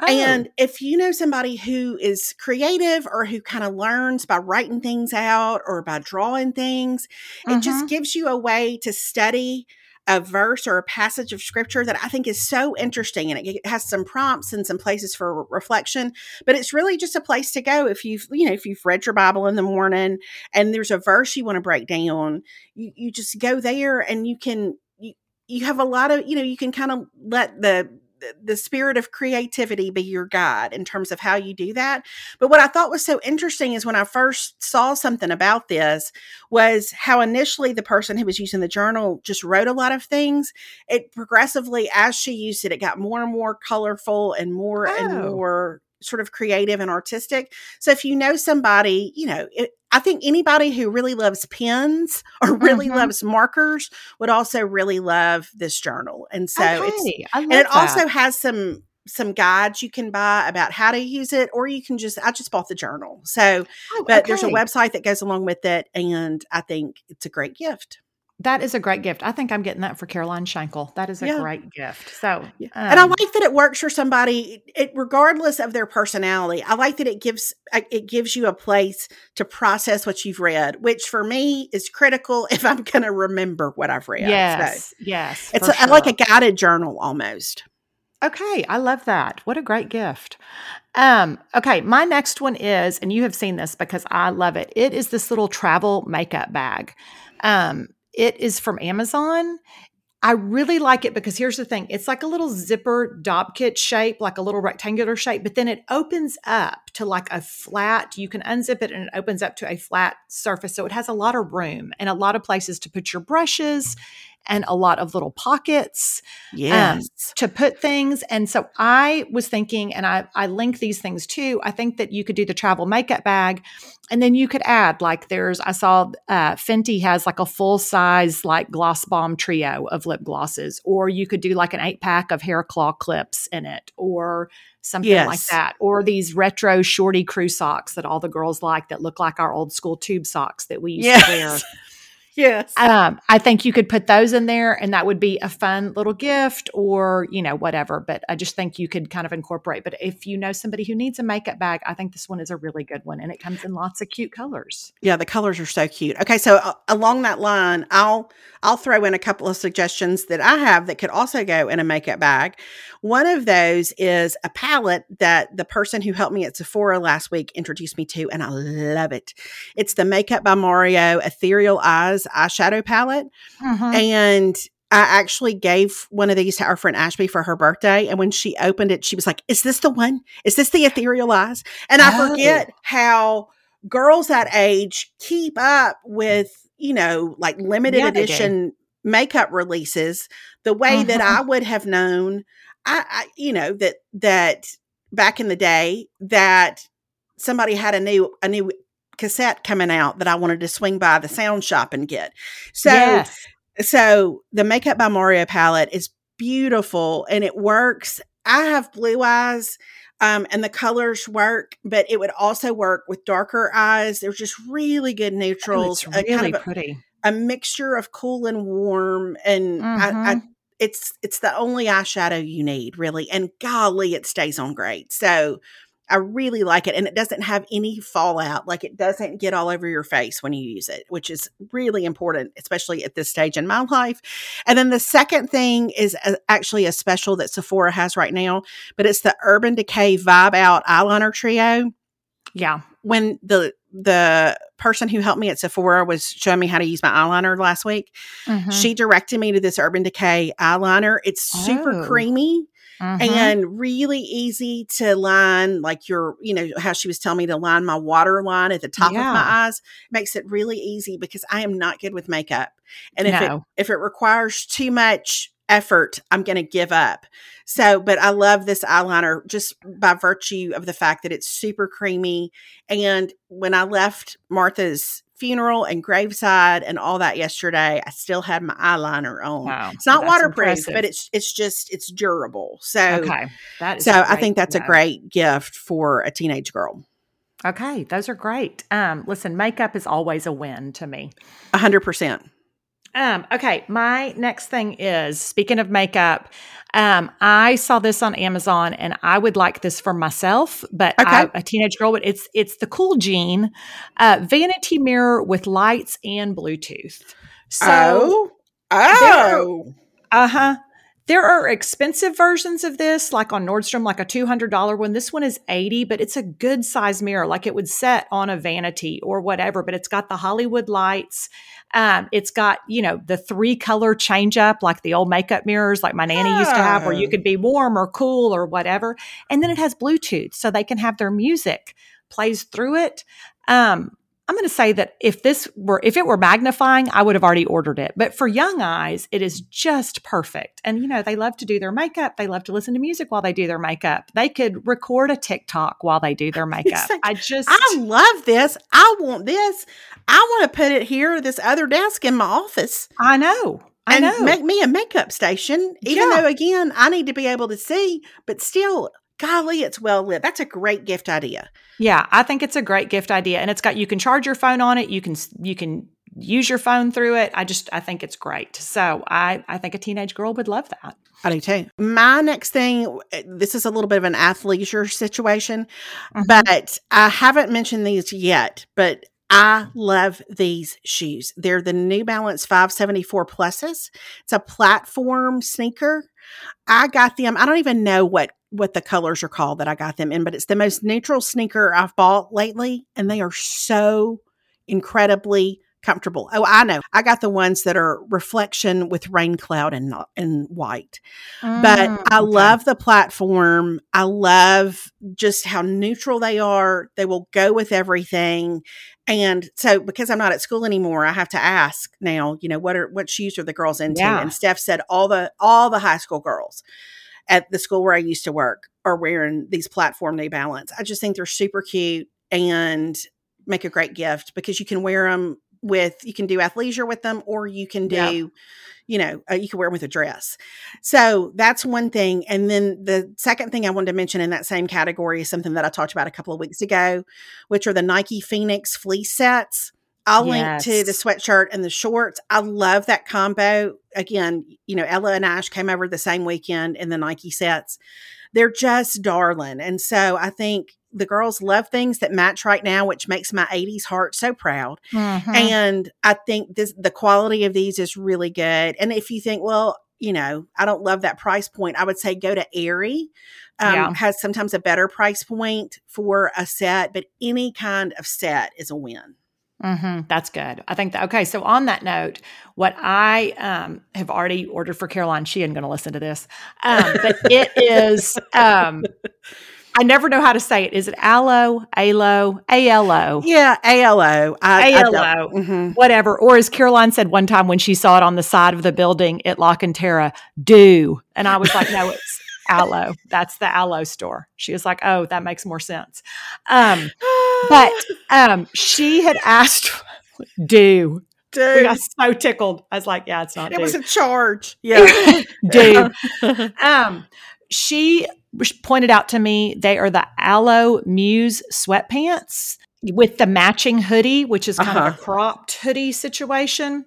Oh. And if you know somebody who is creative or who kind of learns by writing things out or by drawing things, it just mm-hmm. gives you a way to study a verse or a passage of scripture that I think is so interesting and it has some prompts and some places for reflection, but it's really just a place to go if you've, you know, if you've read your Bible in the morning and there's a verse you want to break down, you, you just go there and you can, you, you have a lot of, you know, you can kind of let the the spirit of creativity be your guide in terms of how you do that. But what I thought was so interesting is when I first saw something about this was how initially the person who was using the journal just wrote a lot of things. It progressively, as she used it, it got more and more colorful and more oh. and more sort of creative and artistic. So if you know somebody, you know, it, I think anybody who really loves pens or really mm-hmm. loves markers would also really love this journal. And so okay. it's and it that. also has some some guides you can buy about how to use it or you can just I just bought the journal. So oh, but okay. there's a website that goes along with it and I think it's a great gift. That is a great gift. I think I'm getting that for Caroline Shankel. That is a yeah. great gift. So, yeah. um, and I like that it works for somebody, it, regardless of their personality. I like that it gives uh, it gives you a place to process what you've read, which for me is critical if I'm going to remember what I've read. Yes, so yes, it's a, sure. like a guided journal almost. Okay, I love that. What a great gift. Um, okay, my next one is, and you have seen this because I love it. It is this little travel makeup bag. Um, it is from Amazon. I really like it because here's the thing it's like a little zipper dopp kit shape, like a little rectangular shape, but then it opens up to like a flat, you can unzip it and it opens up to a flat surface. So it has a lot of room and a lot of places to put your brushes and a lot of little pockets um, Yes. um, to put things. And so I was thinking, and I, I link these things too. I think that you could do the travel makeup bag, and then you could add like there's I saw uh, Fenty has like a full size like gloss bomb trio of lip glosses, or you could do like an eight pack of hair claw clips in it, or something like that, or these retro shorty crew socks that all the girls like that look like our old school tube socks that we used to wear. yes. Um, I think you could put those in there and that would be a fun little gift or, you know, whatever. But I just think you could kind of incorporate. But if you know somebody who needs a makeup bag, I think this one is a really good one and it comes in lots of cute colors. Yeah, the colors are so cute. Okay, so uh, along that line, I'll I'll throw in a couple of suggestions that I have that could also go in a makeup bag. One of those is a palette that the person who helped me at Sephora last week introduced me to, and I love it. It's the Makeup by Mario Ethereal Eyes eyeshadow palette, and I actually gave one of these to our friend Ashby for her birthday. And when she opened it, she was like, Is this the one? Is this the ethereal eyes? And I Oh. forget how girls that age keep up with, you know, like limited Yeah, edition makeup releases the way that Mhm. I would have known. I, I, you know, that, that back in the day that somebody had a new, a new cassette coming out that I wanted to swing by the sound shop and get. So, yes. so the makeup by Mario palette is beautiful and it works. I have blue eyes um, and the colors work, but it would also work with darker eyes. They're just really good Oh, neutrals, it's a really kind of a, pretty. a mixture of cool and warm. And I, I, Mhm. it's it's the only eyeshadow you need, really. And golly, it stays on great. So I really like it, and it doesn't have any fallout. Like it doesn't get all over your face when you use it, which is really important, especially at this stage in my life. And then the second thing is a, actually a special that Sephora has right now, but it's the Urban Decay Vibe Out Eyeliner Trio Yeah. when the the person who helped me at Sephora was showing me how to use my eyeliner last week, Mhm. she directed me to this Urban Decay eyeliner. It's super Oh. creamy Mhm. and really easy to line like your, you know, how she was telling me to line my water line at the top of my eyes makes it really easy because I am not good with makeup. And if it if it requires too much effort, I'm going to give up. So, but I love this eyeliner just by virtue of the fact that it's super creamy. And when I left Martha's funeral and graveside and all that yesterday, I still had my eyeliner on. Wow. It's not waterproof, impressive. but it's it's just it's durable. So, okay. That is so I think that's a great gift for a teenage girl. Okay, those are great. Um, listen, makeup is always a win to me. A hundred percent. Um, okay, my next thing is speaking of makeup, um, I saw this on Amazon and I would like this for myself, but Okay. a teenage girl would it's it's the cool Jean uh vanity mirror with lights and Bluetooth. So oh, oh, uh-huh. There are expensive versions of this, like on Nordstrom, like a $200 one. This one is 80, but it's a good size mirror. Like it would set on a vanity or whatever, but it's got the Hollywood lights. Um, it's got, you know, the three color change up, like the old makeup mirrors, like my nanny used to have, where you could be warm or cool or whatever. And then it has Bluetooth, so they can have their music plays through it. Um, I'm going to say that if this were, if it were magnifying, I would have already ordered it. But for young eyes, it is just perfect. And, you know, they love to do their makeup. They love to listen to music while they do their makeup. They could record a TikTok while they do their makeup. like, I just, I love this. I want this. I want to put it here, this other desk in my office, I know. I and know. make me a makeup station. Even Yeah. though, again, I need to be able to see, but still, golly, it's well lit. That's a great gift idea. Yeah, I think it's a great gift idea, and it's got you can charge your phone on it. You can you can use your phone through it. I just I think it's great. So I I think a teenage girl would love that. I do too. My next thing, this is a little bit of an athleisure situation, Mhm. but I haven't mentioned these yet, but I love these shoes. They're the New Balance 574 Pluses. It's a platform sneaker. I got them. I don't even know what what the colors are called that I got them in, but it's the most neutral sneaker I've bought lately, and they are so incredibly comfortable. Oh, I know. I got the ones that are reflection with rain cloud and and white. Mm, but I okay. love the platform. I love just how neutral they are. They will go with everything. And so because I'm not at school anymore, I have to ask now, you know, what are what shoes are the girls into? Yeah. And Steph said all the all the high school girls at the school where I used to work are wearing these platform New Balance. I just think they're super cute and make a great gift because you can wear them with you can do athleisure with them or you can do yep. you know uh, you can wear them with a dress so that's one thing and then the second thing i wanted to mention in that same category is something that i talked about a couple of weeks ago which are the nike phoenix fleece sets I'll yes. link to the sweatshirt and the shorts. I love that combo. Again, you know, Ella and Ash came over the same weekend in the Nike sets. They're just darling. And so I think the girls love things that match right now, which makes my 80s heart so proud. Mm-hmm. And I think this the quality of these is really good. And if you think, well, you know, I don't love that price point, I would say go to Aerie. Um, yeah. has sometimes a better price point for a set, but any kind of set is a win. Mm-hmm. That's good. I think that, okay. So on that note, what I um, have already ordered for Caroline, she isn't going to listen to this, um, but it is um, I never know how to say it. Is it aloe, alo, alo? Yeah, alo. I, alo, mm-hmm. whatever. Or as Caroline said one time when she saw it on the side of the building at La Cantera, do. And I was like, no, it's aloe. That's the aloe store. She was like, oh, that makes more sense. Um, but um, she had asked, do. Dude. We got so tickled. I was like, yeah, it's not. It was a charge. Yeah. do. um, she pointed out to me they are the Aloe Muse sweatpants with the matching hoodie, which is kind uh-huh. of a uh-huh. cropped hoodie situation.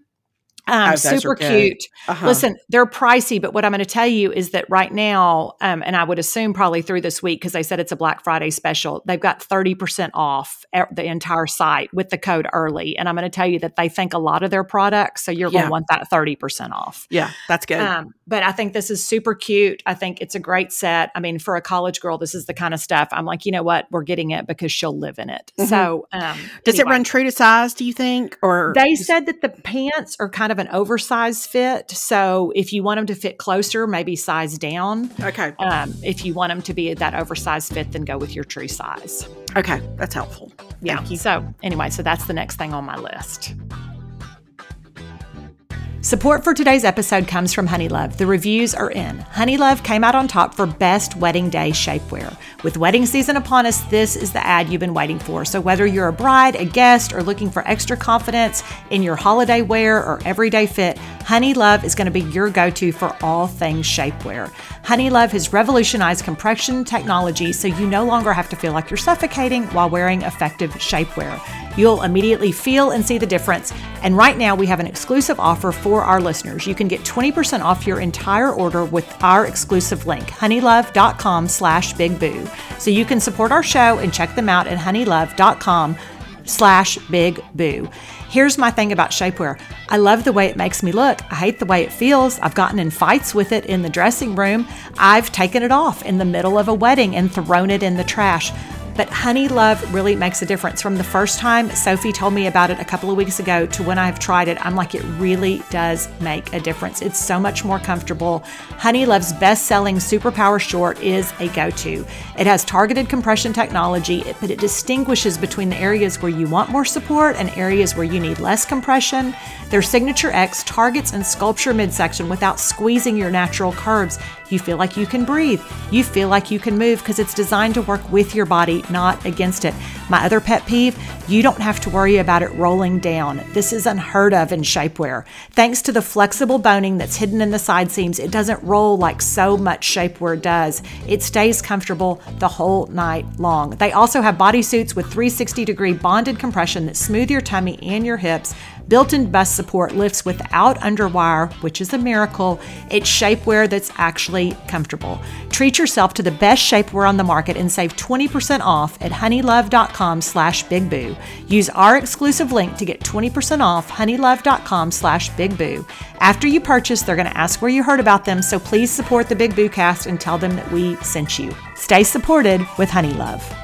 Um, super cute. Uh-huh. Listen, they're pricey, but what I'm going to tell you is that right now, um, and I would assume probably through this week because they said it's a Black Friday special, they've got 30% off the entire site with the code early. And I'm going to tell you that they think a lot of their products. So you're yeah. going to want that 30% off. Yeah, that's good. Um, but I think this is super cute. I think it's a great set. I mean, for a college girl, this is the kind of stuff I'm like, you know what? We're getting it because she'll live in it. Mm-hmm. So, um, does anyway. it run true to size, do you think? Or they said that the pants are kind of an oversized fit. So if you want them to fit closer, maybe size down. Okay. Um, if you want them to be that oversized fit, then go with your true size. Okay, that's helpful. Yeah. So anyway, so that's the next thing on my list. Support for today's episode comes from Honeylove. The reviews are in. Honeylove came out on top for best wedding day shapewear. With wedding season upon us, this is the ad you've been waiting for. So whether you're a bride, a guest, or looking for extra confidence in your holiday wear or everyday fit, Honeylove is going to be your go-to for all things shapewear. Honeylove has revolutionized compression technology so you no longer have to feel like you're suffocating while wearing effective shapewear. You'll immediately feel and see the difference. And right now, we have an exclusive offer for our listeners. You can get 20% off your entire order with our exclusive link, honeylove.com slash bigboo. So you can support our show and check them out at honeylove.com slash big boo. Here's my thing about shapewear. I love the way it makes me look. I hate the way it feels. I've gotten in fights with it in the dressing room. I've taken it off in the middle of a wedding and thrown it in the trash. But Honeylove really makes a difference. From the first time Sophie told me about it a couple of weeks ago to when I've tried it, I'm like, it really does make a difference. It's so much more comfortable. Honeylove's best selling Superpower Short is a go to. It has targeted compression technology, but it distinguishes between the areas where you want more support and areas where you need less compression. Their Signature X targets and sculpts your midsection without squeezing your natural curves. You feel like you can breathe. You feel like you can move because it's designed to work with your body, not against it. My other pet peeve you don't have to worry about it rolling down. This is unheard of in shapewear. Thanks to the flexible boning that's hidden in the side seams, it doesn't roll like so much shapewear does. It stays comfortable the whole night long. They also have bodysuits with 360 degree bonded compression that smooth your tummy and your hips Built in bust support lifts without underwire, which is a miracle. It's shapewear that's actually comfortable. Treat yourself to the best shapewear on the market and save 20% off at honeylove.com slash bigboo. Use our exclusive link to get 20% off honeylove.com slash bigboo. After you purchase, they're going to ask where you heard about them, so please support the Big Boo Cast and tell them that we sent you. Stay supported with Honeylove.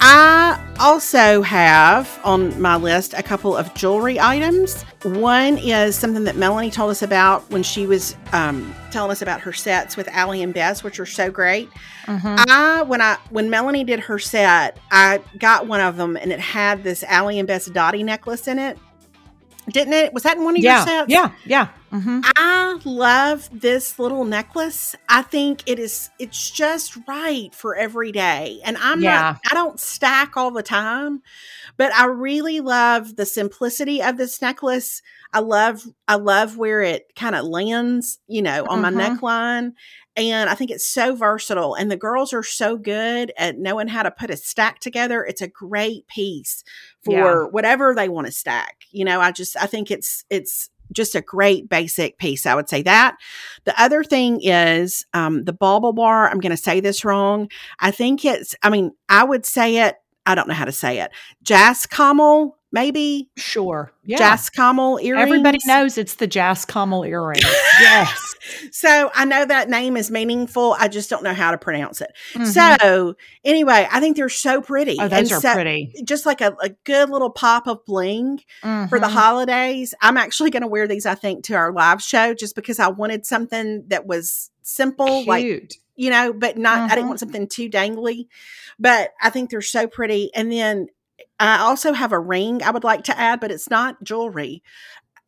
I also have on my list a couple of jewelry items. One is something that Melanie told us about when she was um, telling us about her sets with Allie and Bess, which are so great. Mm-hmm. I when I when Melanie did her set, I got one of them and it had this Allie and Bess Dottie necklace in it. Didn't it? Was that in one of yeah, your sets? Yeah, yeah. Mm-hmm. I love this little necklace. I think it is. It's just right for every day. And I'm yeah. not. I don't stack all the time, but I really love the simplicity of this necklace. I love. I love where it kind of lands. You know, on mm-hmm. my neckline, and I think it's so versatile. And the girls are so good at knowing how to put a stack together. It's a great piece for yeah. whatever they want to stack. You know, I just I think it's it's just a great basic piece. I would say that. The other thing is um, the BaubleBar. I'm going to say this wrong. I think it's. I mean, I would say it. I don't know how to say it. Jascommel maybe sure yeah. Jascommel earrings. Everybody knows it's the Jascommel earring. yes. So I know that name is meaningful. I just don't know how to pronounce it. Mm-hmm. So anyway, I think they're so pretty. Oh, those and are so, pretty. Just like a, a, good little pop of bling mm-hmm. for the mm-hmm. holidays. I'm actually going to wear these, I think, to our live show just because I wanted something that was simple, Cute. like you know, but not. Mm-hmm. I didn't mm-hmm. want something too dangly. But I think they're so pretty. And then I also have a ring I would like to add, but it's not jewelry.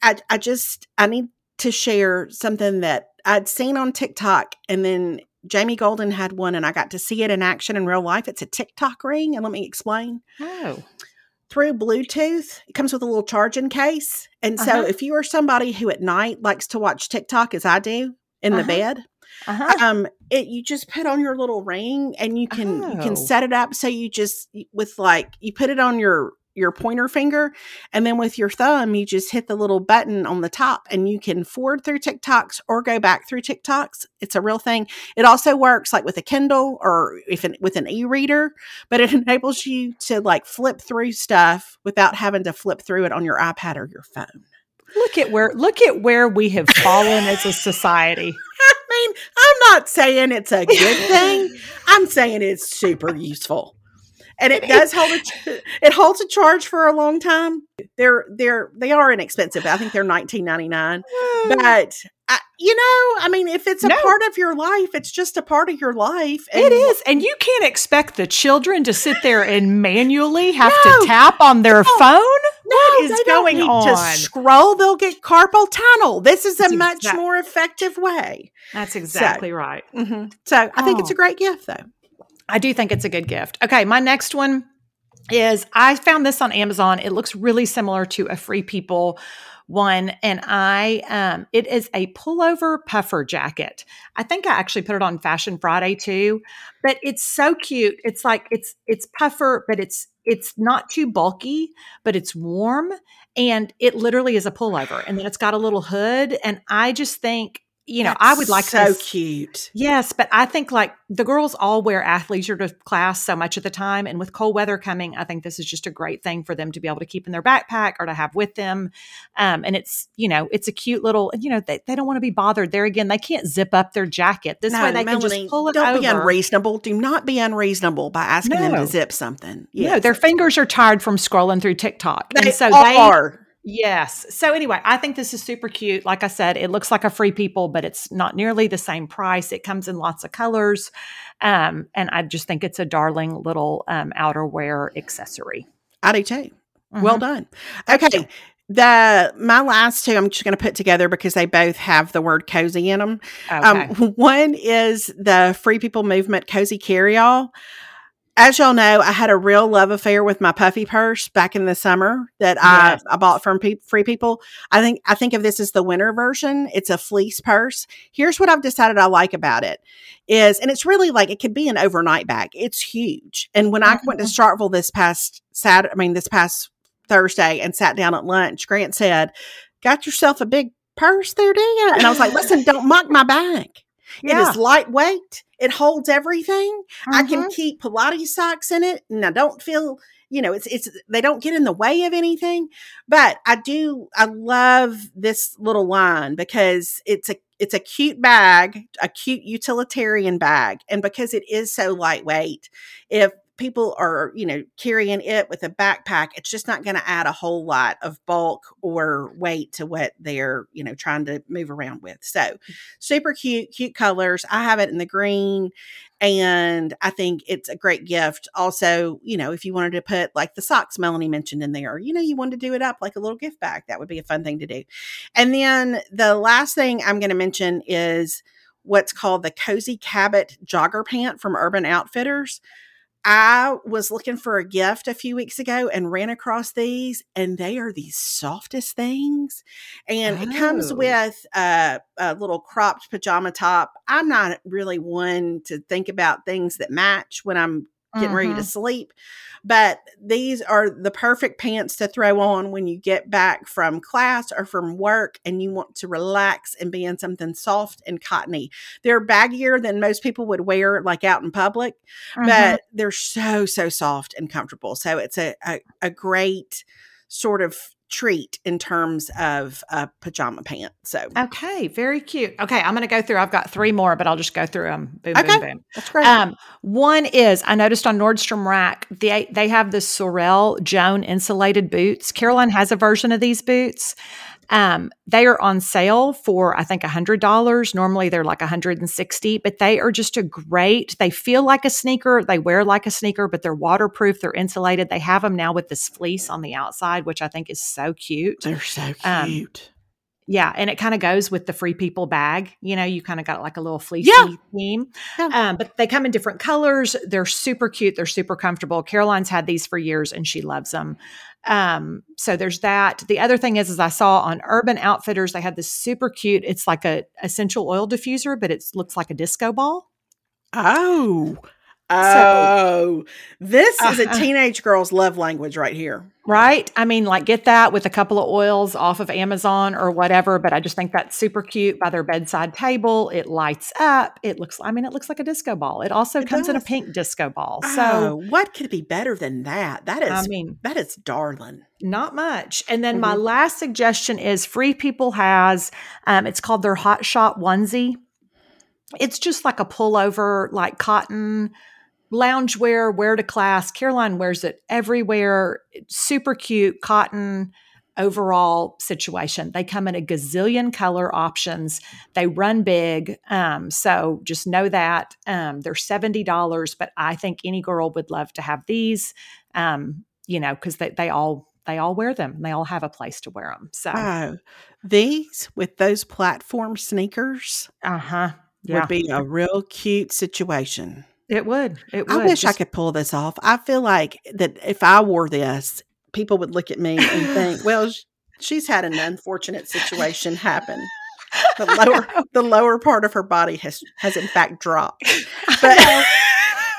I, I just, I need to share something that I'd seen on TikTok and then Jamie Golden had one and I got to see it in action in real life. It's a TikTok ring. And let me explain. Oh. Through Bluetooth, it comes with a little charging case. And so uh-huh. if you are somebody who at night likes to watch TikTok as I do in uh-huh. the bed, uh-huh. Um, it you just put on your little ring and you can oh. you can oh. set it up so you just with like you put it on your your pointer finger and then with your thumb you just hit the little button on the top and you can forward through TikToks or go back through TikToks. It's a real thing. It also works like with a Kindle or if it, with an e-reader, but it enables you to like flip through stuff without having to flip through it on your iPad or your phone. Look at where look at where we have fallen as a society. Mean, I'm not saying it's a good thing. I'm saying it's super useful. And it does hold a it holds a charge for a long time. They're they're they are inexpensive. I think they're 19.99. Mm. But I, you know, I mean, if it's a no. part of your life, it's just a part of your life. it is, and you can't expect the children to sit there and manually have no, to tap on their no, phone. What is going on? To scroll, they'll get carpal tunnel. This is That's a much exa- more effective way. That's exactly so, right. Mm-hmm. So I oh. think it's a oh. great gift, though. I do think it's a good gift. Okay, my next one is I found this on Amazon. It looks really similar to a Free People one and I um it is a pullover puffer jacket. I think I actually put it on Fashion Friday too, but it's so cute. It's like it's it's puffer but it's it's not too bulky, but it's warm and it literally is a pullover and then it's got a little hood and I just think you know, That's I would like to so cute. Yes, but I think like the girls all wear athleisure to class so much of the time, and with cold weather coming, I think this is just a great thing for them to be able to keep in their backpack or to have with them. Um, and it's you know, it's a cute little. You know, they, they don't want to be bothered. There again, they can't zip up their jacket. This no, way, they Melanie, can just pull it don't over. be unreasonable. Do not be unreasonable by asking no. them to zip something. Yes. No, their fingers are tired from scrolling through TikTok, they and so they are. Yes. So anyway, I think this is super cute. Like I said, it looks like a free people, but it's not nearly the same price. It comes in lots of colors. Um, and I just think it's a darling little um, outerwear accessory. I do too. Mm-hmm. Well done. Okay. The my last two I'm just going to put together because they both have the word cozy in them. Um, okay. Um, one is the Free People Movement Cozy Carry All as y'all know, I had a real love affair with my puffy purse back in the summer that yes. I, I bought from pe- Free People. I think I think of this as the winter version. It's a fleece purse. Here's what I've decided I like about it is, and it's really like it could be an overnight bag. It's huge. And when. I went to mm-hmm. This past Saturday, I mean this past Thursday, and sat down at lunch, Grant said, "Got yourself a big purse there, do you?" And I was like, "Listen, don't mock my bag." Yeah. It is lightweight. It holds everything. Mm-hmm. I can mm-hmm. keep Pilates socks in it, and I don't feel you know it's it's they don't get in the way of anything. But I do. I love this little line because it's a it's a cute bag, a cute utilitarian bag, and because it is so lightweight, if people are, you know, carrying it with a backpack, it's just not going to add a whole lot of bulk or weight to what they're, you know, trying to move around with. So, mm. super cute, cute colors. I have it in the green and I think it's a great gift. Also, you know, if you wanted to put like the socks Melanie mentioned in there, you know, you wanted to do it up like a little gift bag, that would be a fun thing to do. And then the last thing I'm going to mention is what's called the Cozy Cabot jogger pant from Urban Outfitters. I was looking for a gift a few weeks ago and ran across these, and they are the softest things. And oh. it comes oh. with a, a, little cropped pajama top. I'm not really one to think about things that match when I'm getting ready to mm-hmm. sleep. But these are the perfect pants to throw on when you get back from class or from work and you want to relax and be in something soft and cottony. They're baggier than most people would wear, like out in public, but mm-hmm. they're so, so soft and comfortable. So it's a, a, a great sort of treat in terms of a pajama pant. So okay, very cute. Okay, I'm going to go through. I've got three more, but I'll just go through them. Boom, okay. boom, boom. That's great. Um, one is I noticed on Nordstrom Rack they they have the Sorel Joan insulated boots. Caroline has a version of these boots. Um, they are on sale for I think $100. Normally they're like 160, but they are just a great. They feel like a sneaker, they wear like a sneaker, but they're waterproof, they're insulated. They have them now with this fleece on the outside, which I think is so cute. They're so um, cute. Um, yeah, and it kind of goes with the free people bag. You know, you kind of got like a little fleecy yeah. theme. Yeah. Um, but they come in different colors. They're super cute. They're super comfortable. Caroline's had these for years and she loves them. Um, so there's that. The other thing is, is I saw on Urban Outfitters, they had this super cute, it's like a essential oil diffuser, but it looks like a disco ball. Oh, Oh, so, this is a teenage girl's love language right here. Right? I mean, like, get that with a couple of oils off of Amazon or whatever, but I just think that's super cute by their bedside table. It lights up. It looks, I mean, it looks like a disco ball. It also it comes does. in a pink disco ball. So, oh, what could be better than that? That is, I mean, that is darling. Not much. And then mm-hmm. my last suggestion is Free People has, um, it's called their Hot Shot onesie. It's just like a pullover, like cotton loungewear, wear to class. Caroline wears it everywhere. Super cute cotton overall situation. They come in a gazillion color options. They run big. Um, so just know that. Um, they're $70, but I think any girl would love to have these, um, you know, because they, they all they all wear them and they all have a place to wear them. So wow. these with those platform sneakers uh-huh. Yeah. would be a real cute situation. It would. It would. I wish Just, I could pull this off. I feel like that if I wore this, people would look at me and think, "Well, she's had an unfortunate situation happen." The lower the lower part of her body has has in fact dropped. But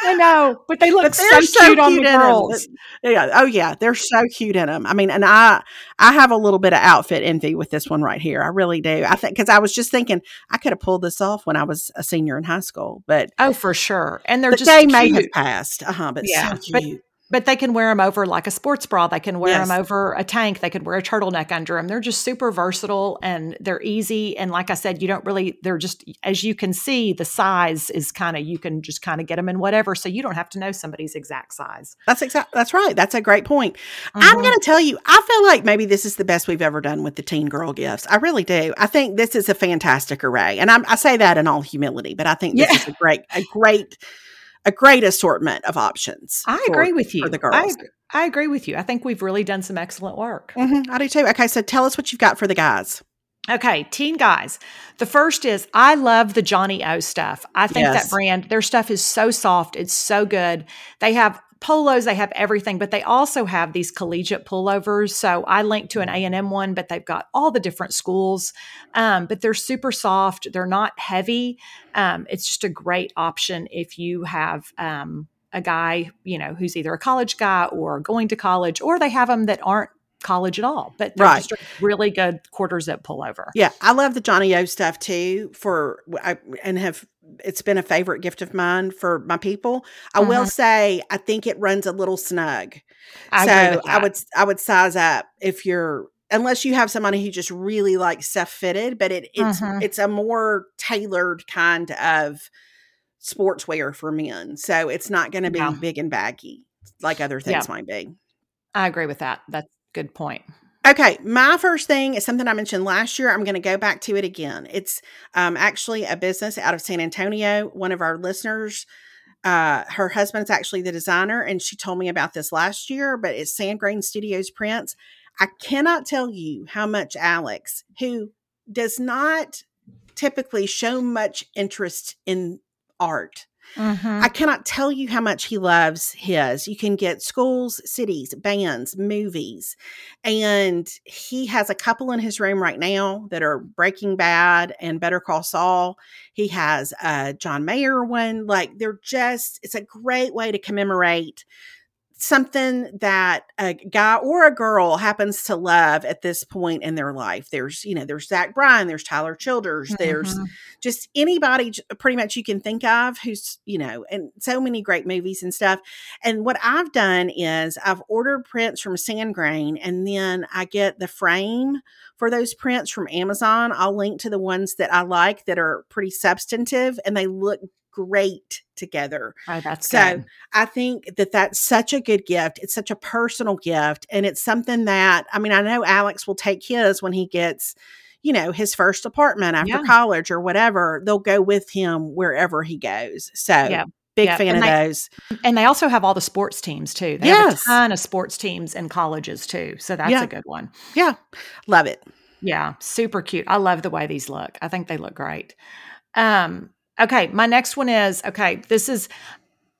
I know, but they look but so, so, cute, on the girls. Yeah. Oh yeah, they're so cute in them. I mean, and I I have a little bit of outfit envy with this one right here. I really do. I think because I was just thinking I could have pulled this off when I was a senior in high school, but oh, for sure. And they're the just day cute. may have passed. Uh huh. But yeah, so but but they can wear them over like a sports bra. They can wear yes. them over a tank. They could wear a turtleneck under them. They're just super versatile and they're easy. And like I said, you don't really, they're just, as you can see, the size is kind of, you can just kind of get them in whatever. So you don't have to know somebody's exact size. That's exact. That's right. That's a great point. Mm-hmm. I'm going to tell you, I feel like maybe this is the best we've ever done with the teen girl gifts. I really do. I think this is a fantastic array. And I'm, i say that in all humility, but I think this yeah. is a great, a great, a great assortment of options. I for, agree with you. For the girls. I, I, agree with you. I think we've really done some excellent work. Mm-hmm, I do too. Okay, so tell us what you've got for the guys. Okay, teen guys. The first is I love the johnnie-O stuff. I think yes. that brand, their stuff is so soft. It's so good. They have polos they have everything but they also have these collegiate pullovers. So i linked to an a&m one but they've got all the different schools. Um, but they're super soft. They're not heavy. Um, it's just a great option if you have um, a guy you know who's either a college guy or going to college or they have them that aren't college at all, but they're right. just really good quarter zip pullover. Yeah, I love the johnnie-O stuff too. For I, and have it's been a favorite gift of mine for my people. I mm-hmm. will say I think it runs a little snug. I so I would I would size up if you're unless you have somebody who just really likes stuff fitted, but it it's mm-hmm. it's a more tailored kind of sportswear for men. So it's not going to be Yeah. big and baggy like other things might be. I agree with that. That's good point. Okay, my first thing is something I mentioned last year. I'm going to go back to it again. It's um, actually a business out of San Antonio. One of our listeners, uh, her husband's actually the designer, and she told me about this last year. But it's Sandgrain Studios Prints. I cannot tell you how much Alex, who does not typically show much interest in art, Mhm. I cannot tell you how much he loves his. You can get schools, cities, bands, movies. And he has a couple in his room right now that are Breaking Bad and Better Call Saul. He has a John Mayer one. Like they're just, it's a great way to commemorate something that a guy or a girl happens to love at this point in their life. There's, you know, there's Zach Bryan, there's Tyler Childers, there's Mhm. just anybody pretty much you can think of who's you know and so many great movies and stuff and what i've done is i've ordered prints from sandgrain and then i get the frame for those prints from amazon i'll link to the ones that i like that are pretty substantive and they look great together Oh, that's So, good. I think that that's such a good gift. It's such a personal gift. And it's something that, I mean, I know Alex will take his when he gets, you know, his first apartment after Yeah. college or whatever. They'll go with him wherever he goes. So, Yeah. big Yeah. fan And of they- those. And they also have all the sports teams too. They have a ton of sports teams in colleges too. So that's Yeah. a good one. Yeah. Love it. Yeah, super cute. I love the way these look. I think they look great. Um, okay, my next one is okay, this is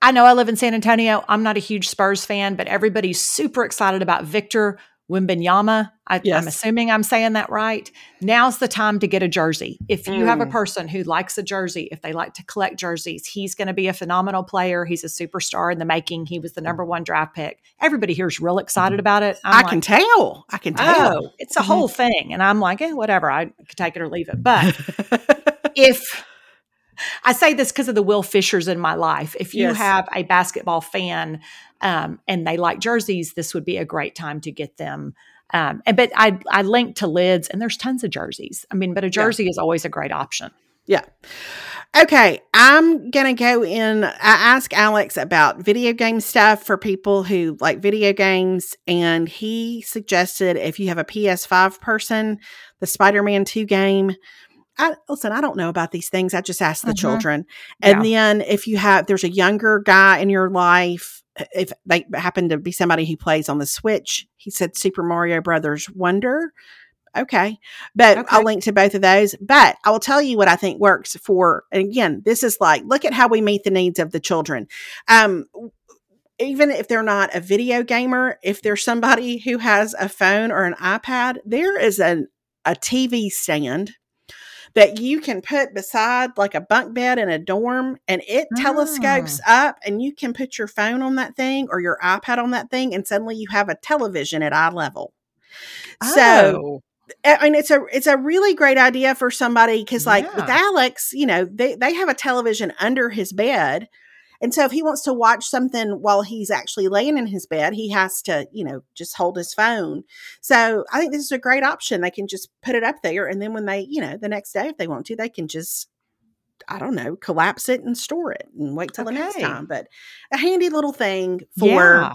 I know I live in San Antonio. I'm not a huge Spurs fan, but everybody's super excited about Victor Wembanyama. I, Yes. I'm assuming I'm saying that right. Now's the time to get a jersey. If you have a Mm. person who likes a jersey, if they like to collect jerseys, he's going to be a phenomenal player. He's a superstar in the making. He was the number one draft pick. Everybody here's real excited about it. I'm I like, can tell. I can tell. Oh, it's a Mhm. whole thing. And I'm like, eh, whatever. I could take it or leave it. But if I say this because of the Will Fishers in my life, if you Yes. have a basketball fan um, and they like jerseys, this would be a great time to get them. Um, and but I I linked to lids, and there's tons of jerseys. I mean, but a jersey is always a great option. Yeah. Okay, I'm going to go in. I asked Alex about video game stuff for people who like video games, and he suggested if you have a PS5 person, the Spider Man 2 game. I, listen, I don't know about these things. I just ask the Mhm. children. And then if you have, there's a younger guy in your life, if they happen to be somebody who plays on the Switch, he said Super Mario Brothers Wonder. Okay. But Okay. I'll link to both of those. But I will tell you what I think works for, and again, this is like, look at how we meet the needs of the children. Um, even if they're not a video gamer, if there's somebody who has a phone or an iPad, there is an, a TV stand that you can put beside like a bunk bed in a dorm and it telescopes ah. up and you can put your phone on that thing or your iPad on that thing and suddenly you have a television at eye level. So Oh, I mean, it's a it's a really great idea for somebody because, like with Alex, you know, they they have a television under his bed, and so if he wants to watch something while he's actually laying in his bed, he has to, you know, just hold his phone. So I think this is a great option. They can just put it up there, and then when they, you know, the next day if they want to, they can just. I don't know, collapse it and store it and wait till the next time. But a handy little thing for, yeah,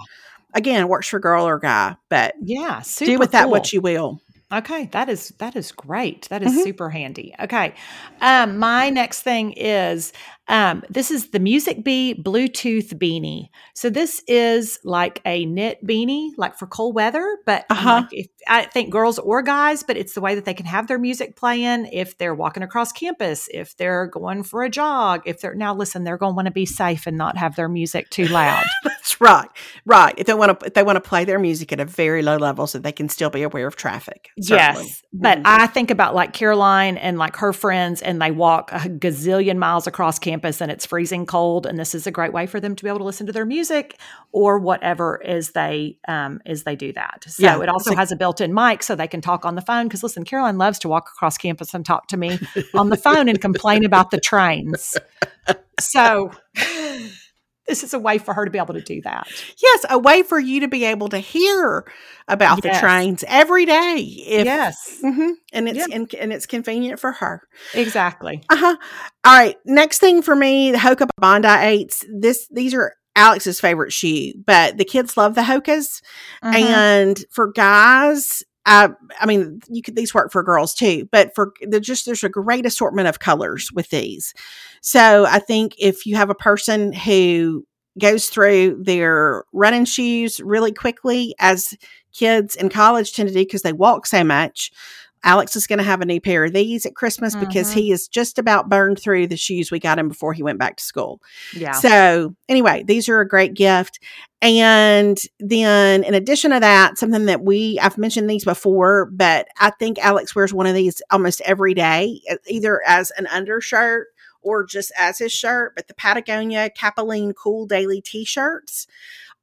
again, works for girl or guy, but yeah. Do with that cool. what you will. Okay, that is that is great. That is Mhm. super handy. Okay, um, my next thing is um, this is the Music Bee Bluetooth beanie. So this is like a knit beanie, like for cold weather. But I'm Uh-huh. like, if, I think girls or guys, but it's the way that they can have their music playing if they're walking across campus, if they're going for a jog, if they're now listen, they're going to want to be safe and not have their music too loud. That's right. Right. If they want to, they want to play their music at a very low level, so they can still be aware of traffic. certainly. Yes. But Mhm. I think about like Caroline and like her friends, and they walk a gazillion miles across campus and it's freezing cold. And this is a great way for them to be able to listen to their music or whatever as they um as they do that. So Yeah, it also a- has a built-in mic so they can talk on the phone. Because listen, Caroline loves to walk across campus and talk to me on the phone and complain about the trains. So this is a way for her to be able to do that. Yes, a way for you to be able to hear about Yes. the trains every day. If, yes, Mhm. And it's Yeah. and, and it's convenient for her. exactly. Uh-huh. All right. Next thing for me, the Hoka Bondi eights. This these are Alex's favorite shoe, but the kids love the Hokas. Mhm. And for guys, I I mean, you could these work for girls too, but for they're just there's a great assortment of colors with these. So I think if you have a person who goes through their running shoes really quickly, as kids in college tend to do because they walk so much. Alex is going to have a new pair of these at Christmas because Mhm. he is just about burned through the shoes we got him before he went back to school. yeah. So, anyway, these are a great gift. And then, in addition to that, something that we, I've mentioned these before, but I think Alex wears one of these almost every day, either as an undershirt or just as his shirt. But the Patagonia Capilene Cool Daily t shirts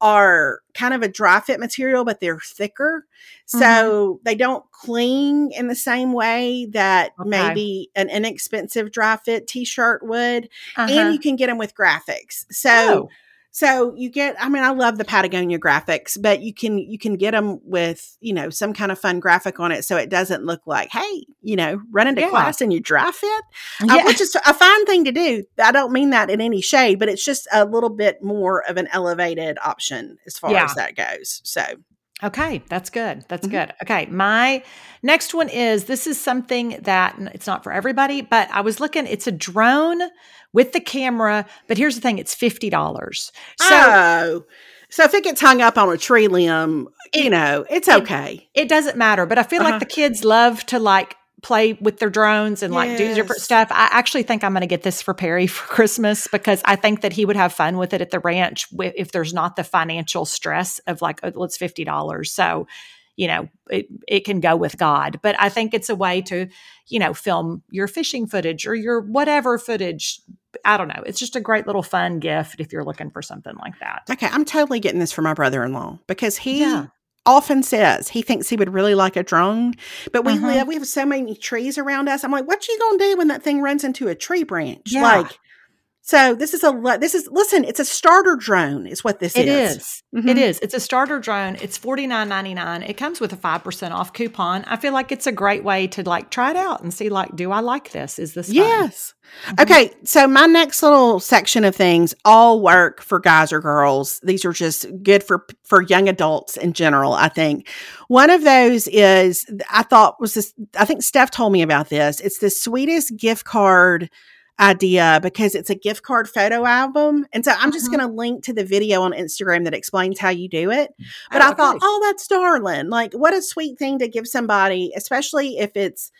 are kind of a dry fit material, but they're thicker. So they don't cling in the same way that Okay. maybe an inexpensive dry fit t shirt would Uh-huh. and you can get them with graphics. So Oh. So you get I mean I love the Patagonia graphics, but you can you can get them with, you know, some kind of fun graphic on it so it doesn't look like, hey, you know, run into Yeah. class in your dry fit, uh, which is a fine thing to do. I don't mean that in any shade, but it's just a little bit more of an elevated option as far Yeah. as that goes. So, Okay, that's good. That's Mhm. good. Okay, my next one is this is something that it's not for everybody, but I was looking, it's a drone with the camera, but here's the thing it's $50. So oh, so if it gets hung up on a tree limb, you It- know, it's it- okay. it doesn't matter, but I feel Uh-huh. like the kids love to like play with their drones and like do different stuff. I actually think I'm going to get this for Perry for Christmas because I think that he would have fun with it at the ranch if there's not the financial stress of like, oh, it's $50. So, you know, it, it can go with God. But I think it's a way to, you know, film your fishing footage or your whatever footage. I don't know. It's just a great little fun gift if you're looking for something like that. Okay, I'm totally getting this for my brother-in-law because he Yeah. Often says he thinks he would really like a drone. But we Uh-huh. live, we have so many trees around us. I'm like, what you gonna do when that thing runs into a tree branch? Yeah. Like, so this is a this is listen, it's a starter drone, is what this It is. is. Mhm. It is. It's a starter drone. It's forty nine ninety nine. It comes with a five percent off coupon. I feel like it's a great way to like try it out and see like, do I like this? Is this fun? Yes. Mhm. Okay, so my next little section of things all work for guys or girls. These are just good for for young adults in general, I think. One of those is I thought was this I think Steph told me about this. It's the sweetest gift card idea because it's a gift card photo album. And so I'm just Mhm. going to link to the video on Instagram that explains how you do it. But Oh, I thought, oh, that's darling. Like, what a sweet thing to give somebody, especially if it's,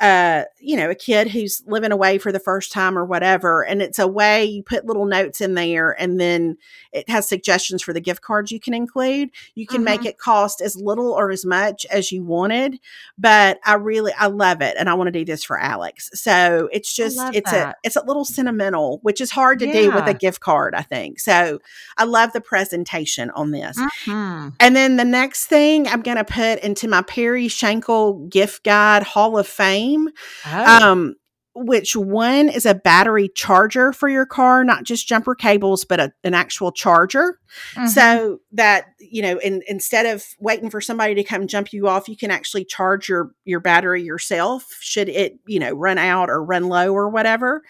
uh, you know, a kid who's living away for the first time or whatever. And it's a way you put little notes in there and then it has suggestions for the gift cards you can include. You can make Mhm. it cost as little or as much as you wanted. But I really, I love it. And I want to do this for Alex. So it's just, it's a, it's a little sentimental, which is hard to do with a gift card, I think. So I love the presentation on this. Mhm. And then the next thing I'm going to put into my Perry Shankle gift guide Hall of Fame, Oh. um, which one is a battery charger for your car, not just jumper cables, but a, an actual charger. Mhm. So that, you know, in, instead of waiting for somebody to come jump you off, you can actually charge your, your battery yourself should it, you know, run out or run low or whatever.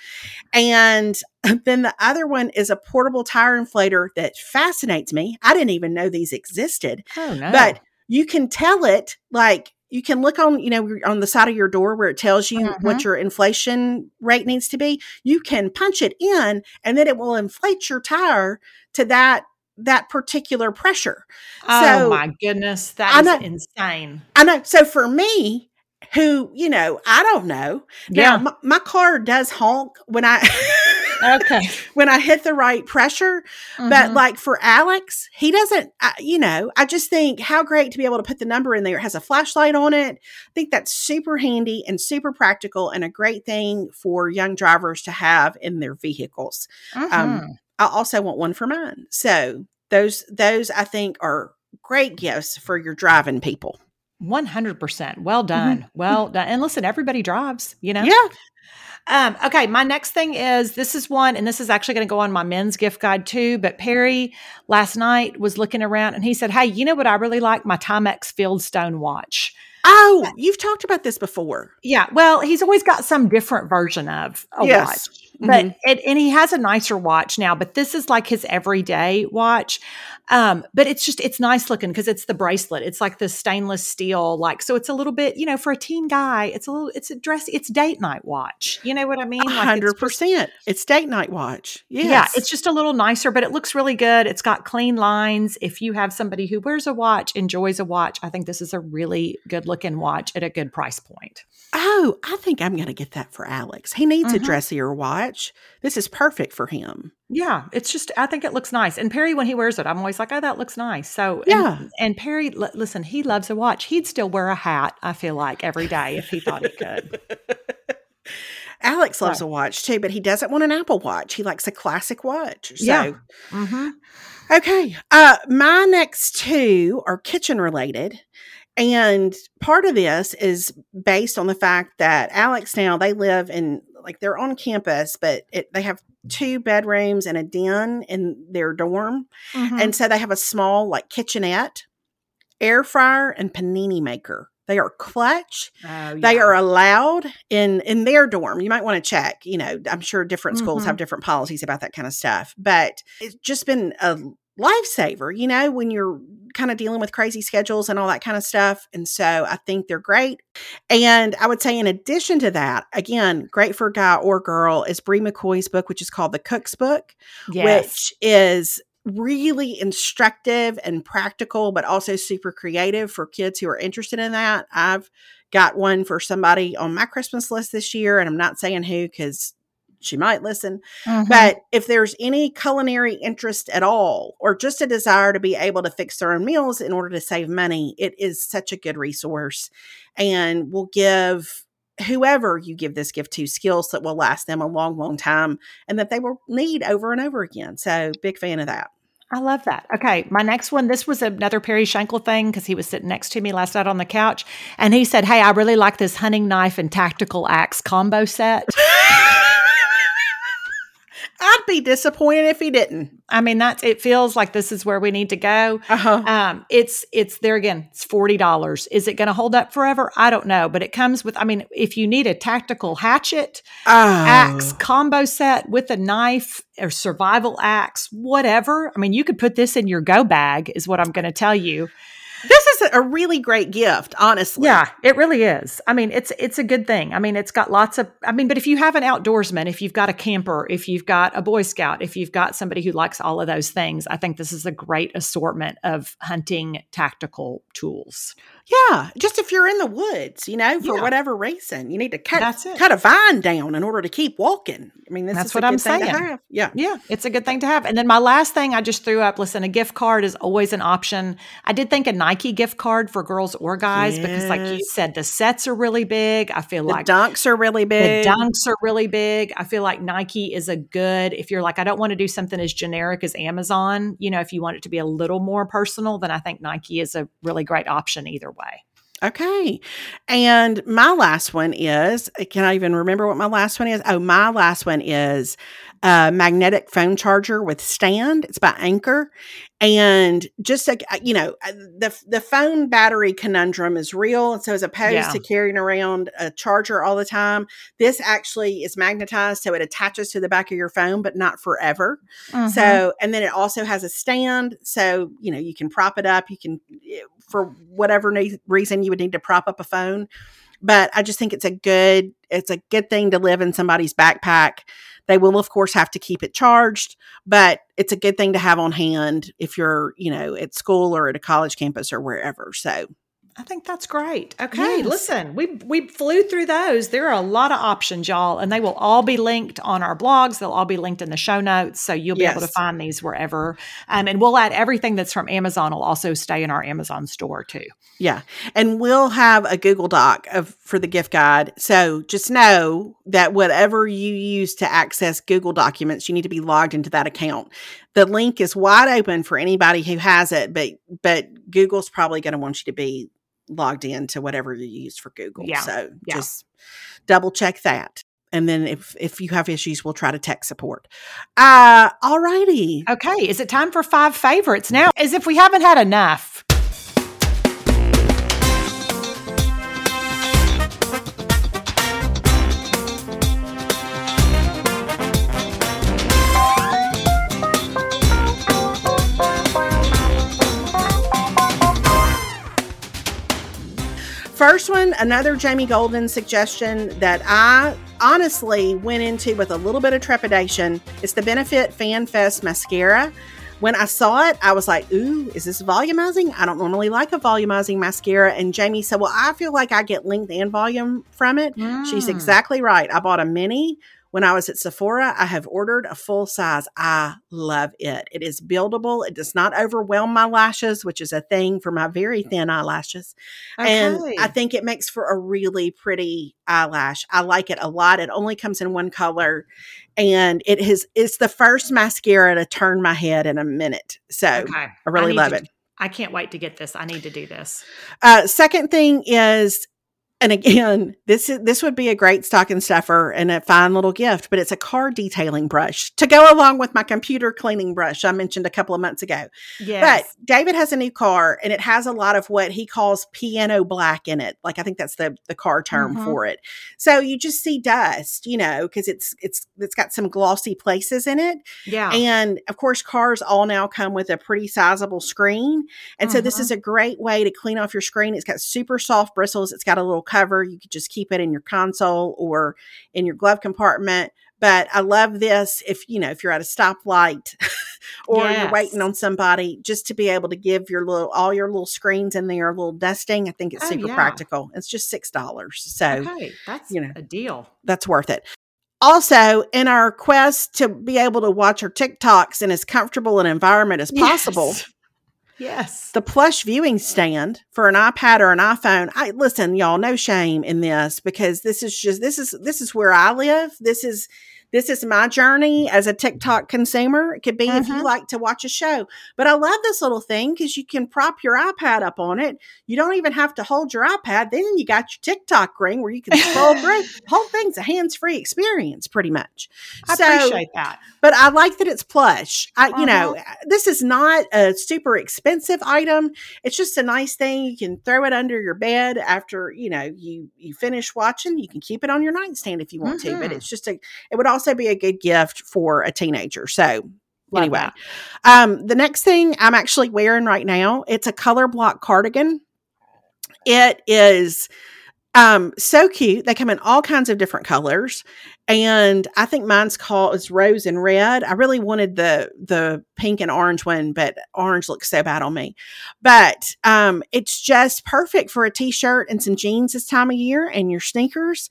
And then the other one is a portable tire inflator that fascinates me. I didn't even know these existed, oh no. but you can tell it like you can look on, you know, on the side of your door where it tells you Mhm. what your inflation rate needs to be. You can punch it in and then it will inflate your tire to that that particular pressure. oh so- my goodness, that is insane. I know. So for me, who, you know, I don't know. Now, Yeah. my, my car does honk when I Okay. when I hit the right pressure, but Mhm. like for Alex, he doesn't, I, you know, I just think how great to be able to put the number in there. It has a flashlight on it. I think that's super handy and super practical and a great thing for young drivers to have in their vehicles. Mhm. Um, I also want one for mine. So those, those I think are great gifts for your driving people. 100%. Well done. Well done. And listen, everybody drives, you know? Yeah. Um, okay, my next thing is this is one, and this is actually going to go on my men's gift guide too. But Perry last night was looking around and he said, Hey, you know what I really like? My Timex Fieldstone watch. Oh, you've talked about this before. Yeah. Well, he's always got some different version of a Yes. watch. But Mhm. it, and he has a nicer watch now, but this is like his everyday watch. Um, but it's just it's nice looking because it's the bracelet. It's like the stainless steel, like so it's a little bit, you know, for a teen guy, it's a little it's a dress, it's date night watch. You know what I mean? A Like, 100% It's date night watch. Yes. yeah, it's just a little nicer, but it looks really good. It's got clean lines. If you have somebody who wears a watch, enjoys a watch, I think this is a really good looking watch at a good price point. Oh, I think I'm going to get that for Alex. He needs a Mhm. dressier watch. This is perfect for him. Yeah, it's just I think it looks nice. And Perry, when he wears it, I'm always like, oh, that looks nice. So Yeah. and, Perry, l- listen, he loves a watch. He'd still wear a hat. I feel like every day if he thought he could. Alex loves Right. a watch too, but he doesn't want an Apple Watch. He likes a classic watch. So, Yeah. hmm okay. Uh, my next two are kitchen related. And part of this is based on the fact that Alex now they live in like they're on campus, but it, they have two bedrooms and a den in their dorm. Mm-hmm. And so they have a small like kitchenette, air fryer, and panini maker. They are clutch. Oh, They are allowed in in their dorm. You might want to check. You know, I'm sure different schools Mhm. have different policies about that kind of stuff. But it's just been a lifesaver, you know, when you're kind of dealing with crazy schedules and all that kind of stuff. And so I think they're great. And I would say, in addition to that, again, great for a guy or girl is Bri McKoy's book, which is called The Cook's Book yes. which is really instructive and practical, but also super creative for kids who are interested in that. I've got one for somebody on my Christmas list this year, and I'm not saying who because she might listen. Mhm. But if there's any culinary interest at all, or just a desire to be able to fix their own meals in order to save money, it is such a good resource and will give whoever you give this gift to skills that will last them a long, long time and that they will need over and over again. So, big fan of that. I love that. Okay, my next one. This was another Perry Shankle thing because he was sitting next to me last night on the couch, and he said, "Hey, I really like this hunting knife and tactical axe combo set." I'd be disappointed if he didn't. I mean, that's it. Feels like this is where we need to go. Uh huh. Um, it's it's there again. It's forty dollars. Is it going to hold up forever? I don't know, but it comes with. I mean, if you need a tactical hatchet, Oh. axe combo set with a knife or survival axe, whatever. I mean, you could put this in your go bag. Is what I'm going to tell you. This is a- really great gift, honestly. Yeah, it really is. I mean, it's it's a good thing. I mean, it's got lots of I mean, but if you have an outdoorsman, if you've got a camper, if you've got a boy scout, if you've got somebody who likes all of those things, I think this is a great assortment of hunting tactical tools. Yeah, just if you're in the woods, you know, for Yeah. whatever reason, you need to cut cut a vine down in order to keep walking. I mean, this That's is what I'm good thing to saying. Yeah, Yeah, it's a good thing to have. And then my last thing I just threw up, listen, a gift card is always an option. I did think a Nike gift card for girls or guys because like you said the sets are really big. I feel the like dunks are really big. The dunks are really big. I feel like Nike is a good, if you're like, I don't want to do something as generic as Amazon, you know, if you want it to be a little more personal, then I think Nike is a really great option either way. Okay. And my last one is can I even remember what my last one is? Oh, my last one is a magnetic phone charger with stand. It's by Anker. And just like, uh, you know, uh, the, the phone battery conundrum is real. And so, as opposed Yeah. to carrying around a charger all the time, this actually is magnetized. So, it attaches to the back of your phone, but not forever. Mm-hmm. So, and then it also has a stand. So, you know, you can prop it up. You can, eh, for whatever reason, you would need to prop up a phone. But I just think it's a good, it's a good thing to live in somebody's backpack. They will, of course, have to keep it charged, but it's a good thing to have on hand if you're, you know, at school or at a college campus or wherever. So, I think that's great. Okay, Yes. listen, we we flew through those. There are a lot of options, y'all, and they will all be linked on our blogs. They'll all be linked in the show notes, so you'll be able to find these wherever. Um, and we'll add everything that's from Amazon will also stay in our Amazon store too. Yeah. And we'll have a Google Doc of for the gift guide. So just know that whatever you use to access Google documents, you need to be logged into that account. The link is wide open for anybody who has it, but but Google's probably going to want you to be logged in to whatever you use for Google. Yeah. So Yeah. just double check that. and then if if you have issues, we'll try to tech support. Uh, all righty. Okay, is it time for five favorites now? As if we haven't had enough. First one, another Jamie Golden suggestion that I honestly went into with a little bit of trepidation. It's the Benefit Fan Fest mascara. When I saw it, I was like, ooh, is this volumizing? I don't normally like a volumizing mascara. And Jamie said, well, I feel like I get length and volume from it. Mm. She's exactly right. I bought a mini when I was at Sephora, I have ordered a full size. I love it. It is buildable. It does not overwhelm my lashes, which is a thing for my very thin eyelashes. Okay. And I think it makes for a really pretty eyelash. I like it a lot. It only comes in one color and it is it's the first mascara to turn my head in a minute. So okay. I really I love to, it. I can't wait to get this. I need to do this. Uh, second thing is and again, this is this would be a great stocking stuffer and a fine little gift, but it's a car detailing brush to go along with my computer cleaning brush I mentioned a couple of months ago. Yes. But David has a new car and it has a lot of what he calls piano black in it. Like I think that's the the car term mm-hmm. for it. So you just see dust, you know, because it's it's it's got some glossy places in it. Yeah. And of course, cars all now come with a pretty sizable screen. And mm-hmm. so this mm-hmm. is a great way to clean off your screen. It's got super soft bristles. It's got a little cover. You could just keep it in your console or in your glove compartment. But I love this if you know if you're at a stoplight or yes. you're waiting on somebody, just to be able to give your little all your little screens in there a little dusting. I think it's oh, super yeah. practical. It's just six dollars, so okay, that's you know a deal. That's worth it. Also, in our quest to be able to watch our TikToks in as comfortable an environment as possible, yes. Yes. The plush viewing stand for an iPad or an iPhone. I listen, y'all, no shame in this because this is just this is this is where I live. This is this is my journey as a TikTok consumer. It could be mm-hmm. if you mm-hmm. like to watch a show. But I love this little thing because you can prop your iPad up on it. You don't even have to hold your iPad. Then you got your TikTok ring where you can scroll through. The whole thing's a hands-free experience, pretty much. I so, appreciate that. But I like that it's plush. I, uh-huh. you know, uh-huh. this is not a super expensive item. It's just a nice thing. You can throw it under your bed after, you know, you you finish watching. You can keep it on your nightstand if you want mm-hmm. to. But mm-hmm. it's just a it would also also be a good gift for a teenager. So Love anyway, um, the next thing I'm actually wearing right now, it's a color block cardigan. It is um, so cute. They come in all kinds of different colors and I think mine's called is rose and red. I really wanted the the pink and orange one, but orange looks so bad on me. But um, it's just perfect for a t-shirt and some jeans this time of year and your sneakers.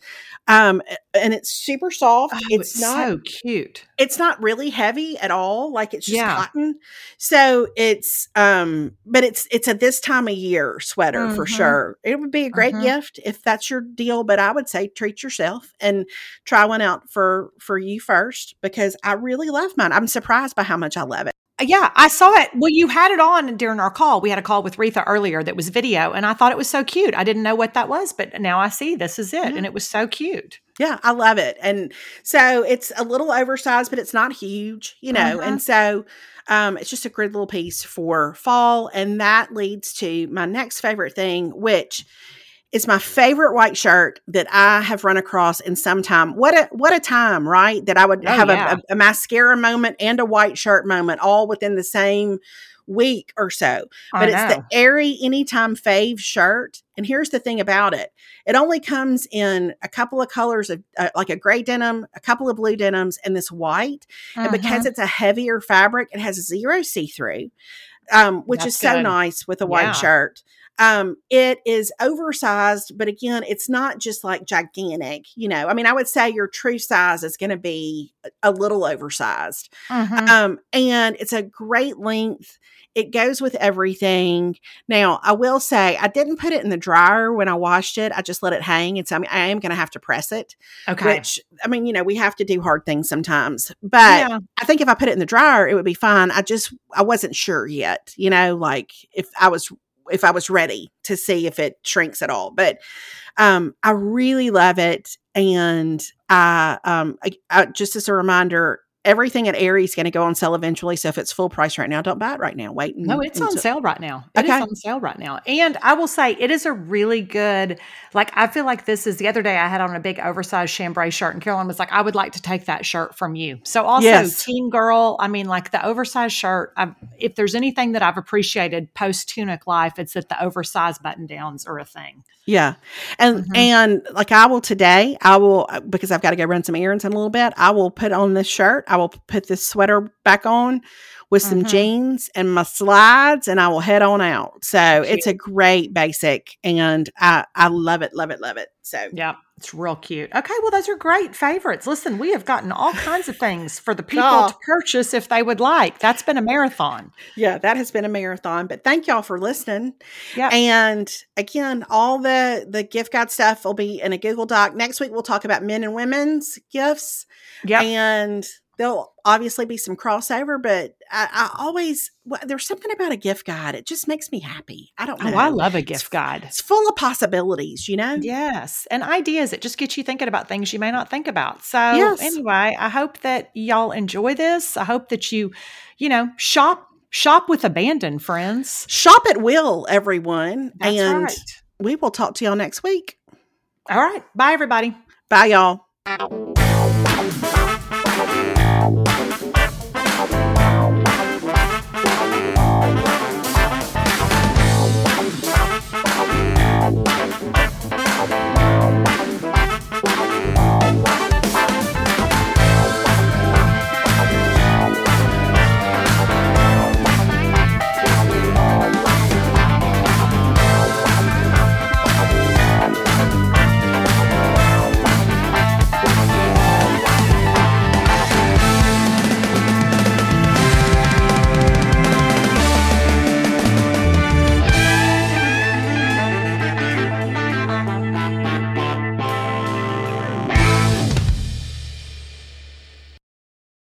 Um, and it's super soft. Oh, it's, it's, not so cute. It's not really heavy at all. Like it's just yeah. cotton. So it's um, but it's it's a this time of year sweater mm-hmm. for sure. It would be a great mm-hmm. gift if that's your deal. But I would say treat yourself and try one out for for you first because I really love mine. I'm surprised by how much I love it. Yeah, I saw it. Well, you had it on during our call. We had a call with Retha earlier that was video, and I thought it was so cute. I didn't know what that was, but now I see this is it, yeah. and it was so cute. Yeah, I love it. And so it's a little oversized, but it's not huge, you know. Uh-huh. And so um, it's just a great little piece for fall. And that leads to my next favorite thing, which it's my favorite white shirt that I have run across in some time. What a what a time, right? That I would oh, have yeah. a, a, a, mascara moment and a white shirt moment all within the same week or so. But it's the Aerie Anytime Fave shirt. And here's the thing about it: it only comes in a couple of colors of uh, like a gray denim, a couple of blue denims, and this white. Uh-huh. And because mm-hmm. it's a heavier fabric, it has zero see through. Um, which That's is so nice with a white yeah. shirt. Um, it is oversized, but again, it's not just like gigantic. You know, I mean, I would say your true size is going to be a little oversized. Mm-hmm. Um, and it's a great length. It goes with everything. Now, I will say I didn't put it in the dryer when I washed it. I just let it hang. And so I, mean, I am going to have to press it. Okay. Which, I mean, you know, we have to do hard things sometimes. But yeah. I think if I put it in the dryer, it would be fine. I just, I wasn't sure yet, you know, like if I was if I was ready to see if it shrinks at all. But um, I really love it, and I, um, I, I just as a reminder, everything at Aerie is going to go on sale eventually. So if it's full price right now, don't buy it right now. Wait. no, it's on sale right now. It okay. is on sale right now. And I will say it is a really good, like, I feel like this is the other day I had on a big oversized chambray shirt and Carolyn was like, I would like to take that shirt from you. So also yes. teen girl, I mean, like the oversized shirt, I've, if there's anything that I've appreciated post tunic life, it's that the oversized button downs are a thing. Yeah. And, mm-hmm. and like I will today, I will, because I've got to go run some errands in a little bit, I will put on this shirt. I will put this sweater back on with some mm-hmm. jeans and my slides and I will head on out. So Cute. it's a great basic and I, I love it, love it, love it. So yeah, it's real cute. Okay, well, those are great favorites. Listen, we have gotten all kinds of things for the people oh. to purchase if they would like. That's been a marathon. Yeah, that has been a marathon. But thank y'all for listening. Yeah. And again, all the the gift guide stuff will be in a Google Doc. Next week we'll talk about men and women's gifts. Yeah. And there'll obviously be some crossover, but I, I, always well, there's something about a gift guide. It just makes me happy. I don't know. Oh, I love a gift guide. It's full of possibilities, you know. Yes, and ideas. It just gets you thinking about things you may not think about. So yes. anyway, I hope that y'all enjoy this. I hope that you, you know, shop shop with abandon, friends. Shop at will, everyone. That's and right. we will talk to y'all next week. All right. Bye, everybody. Bye, y'all.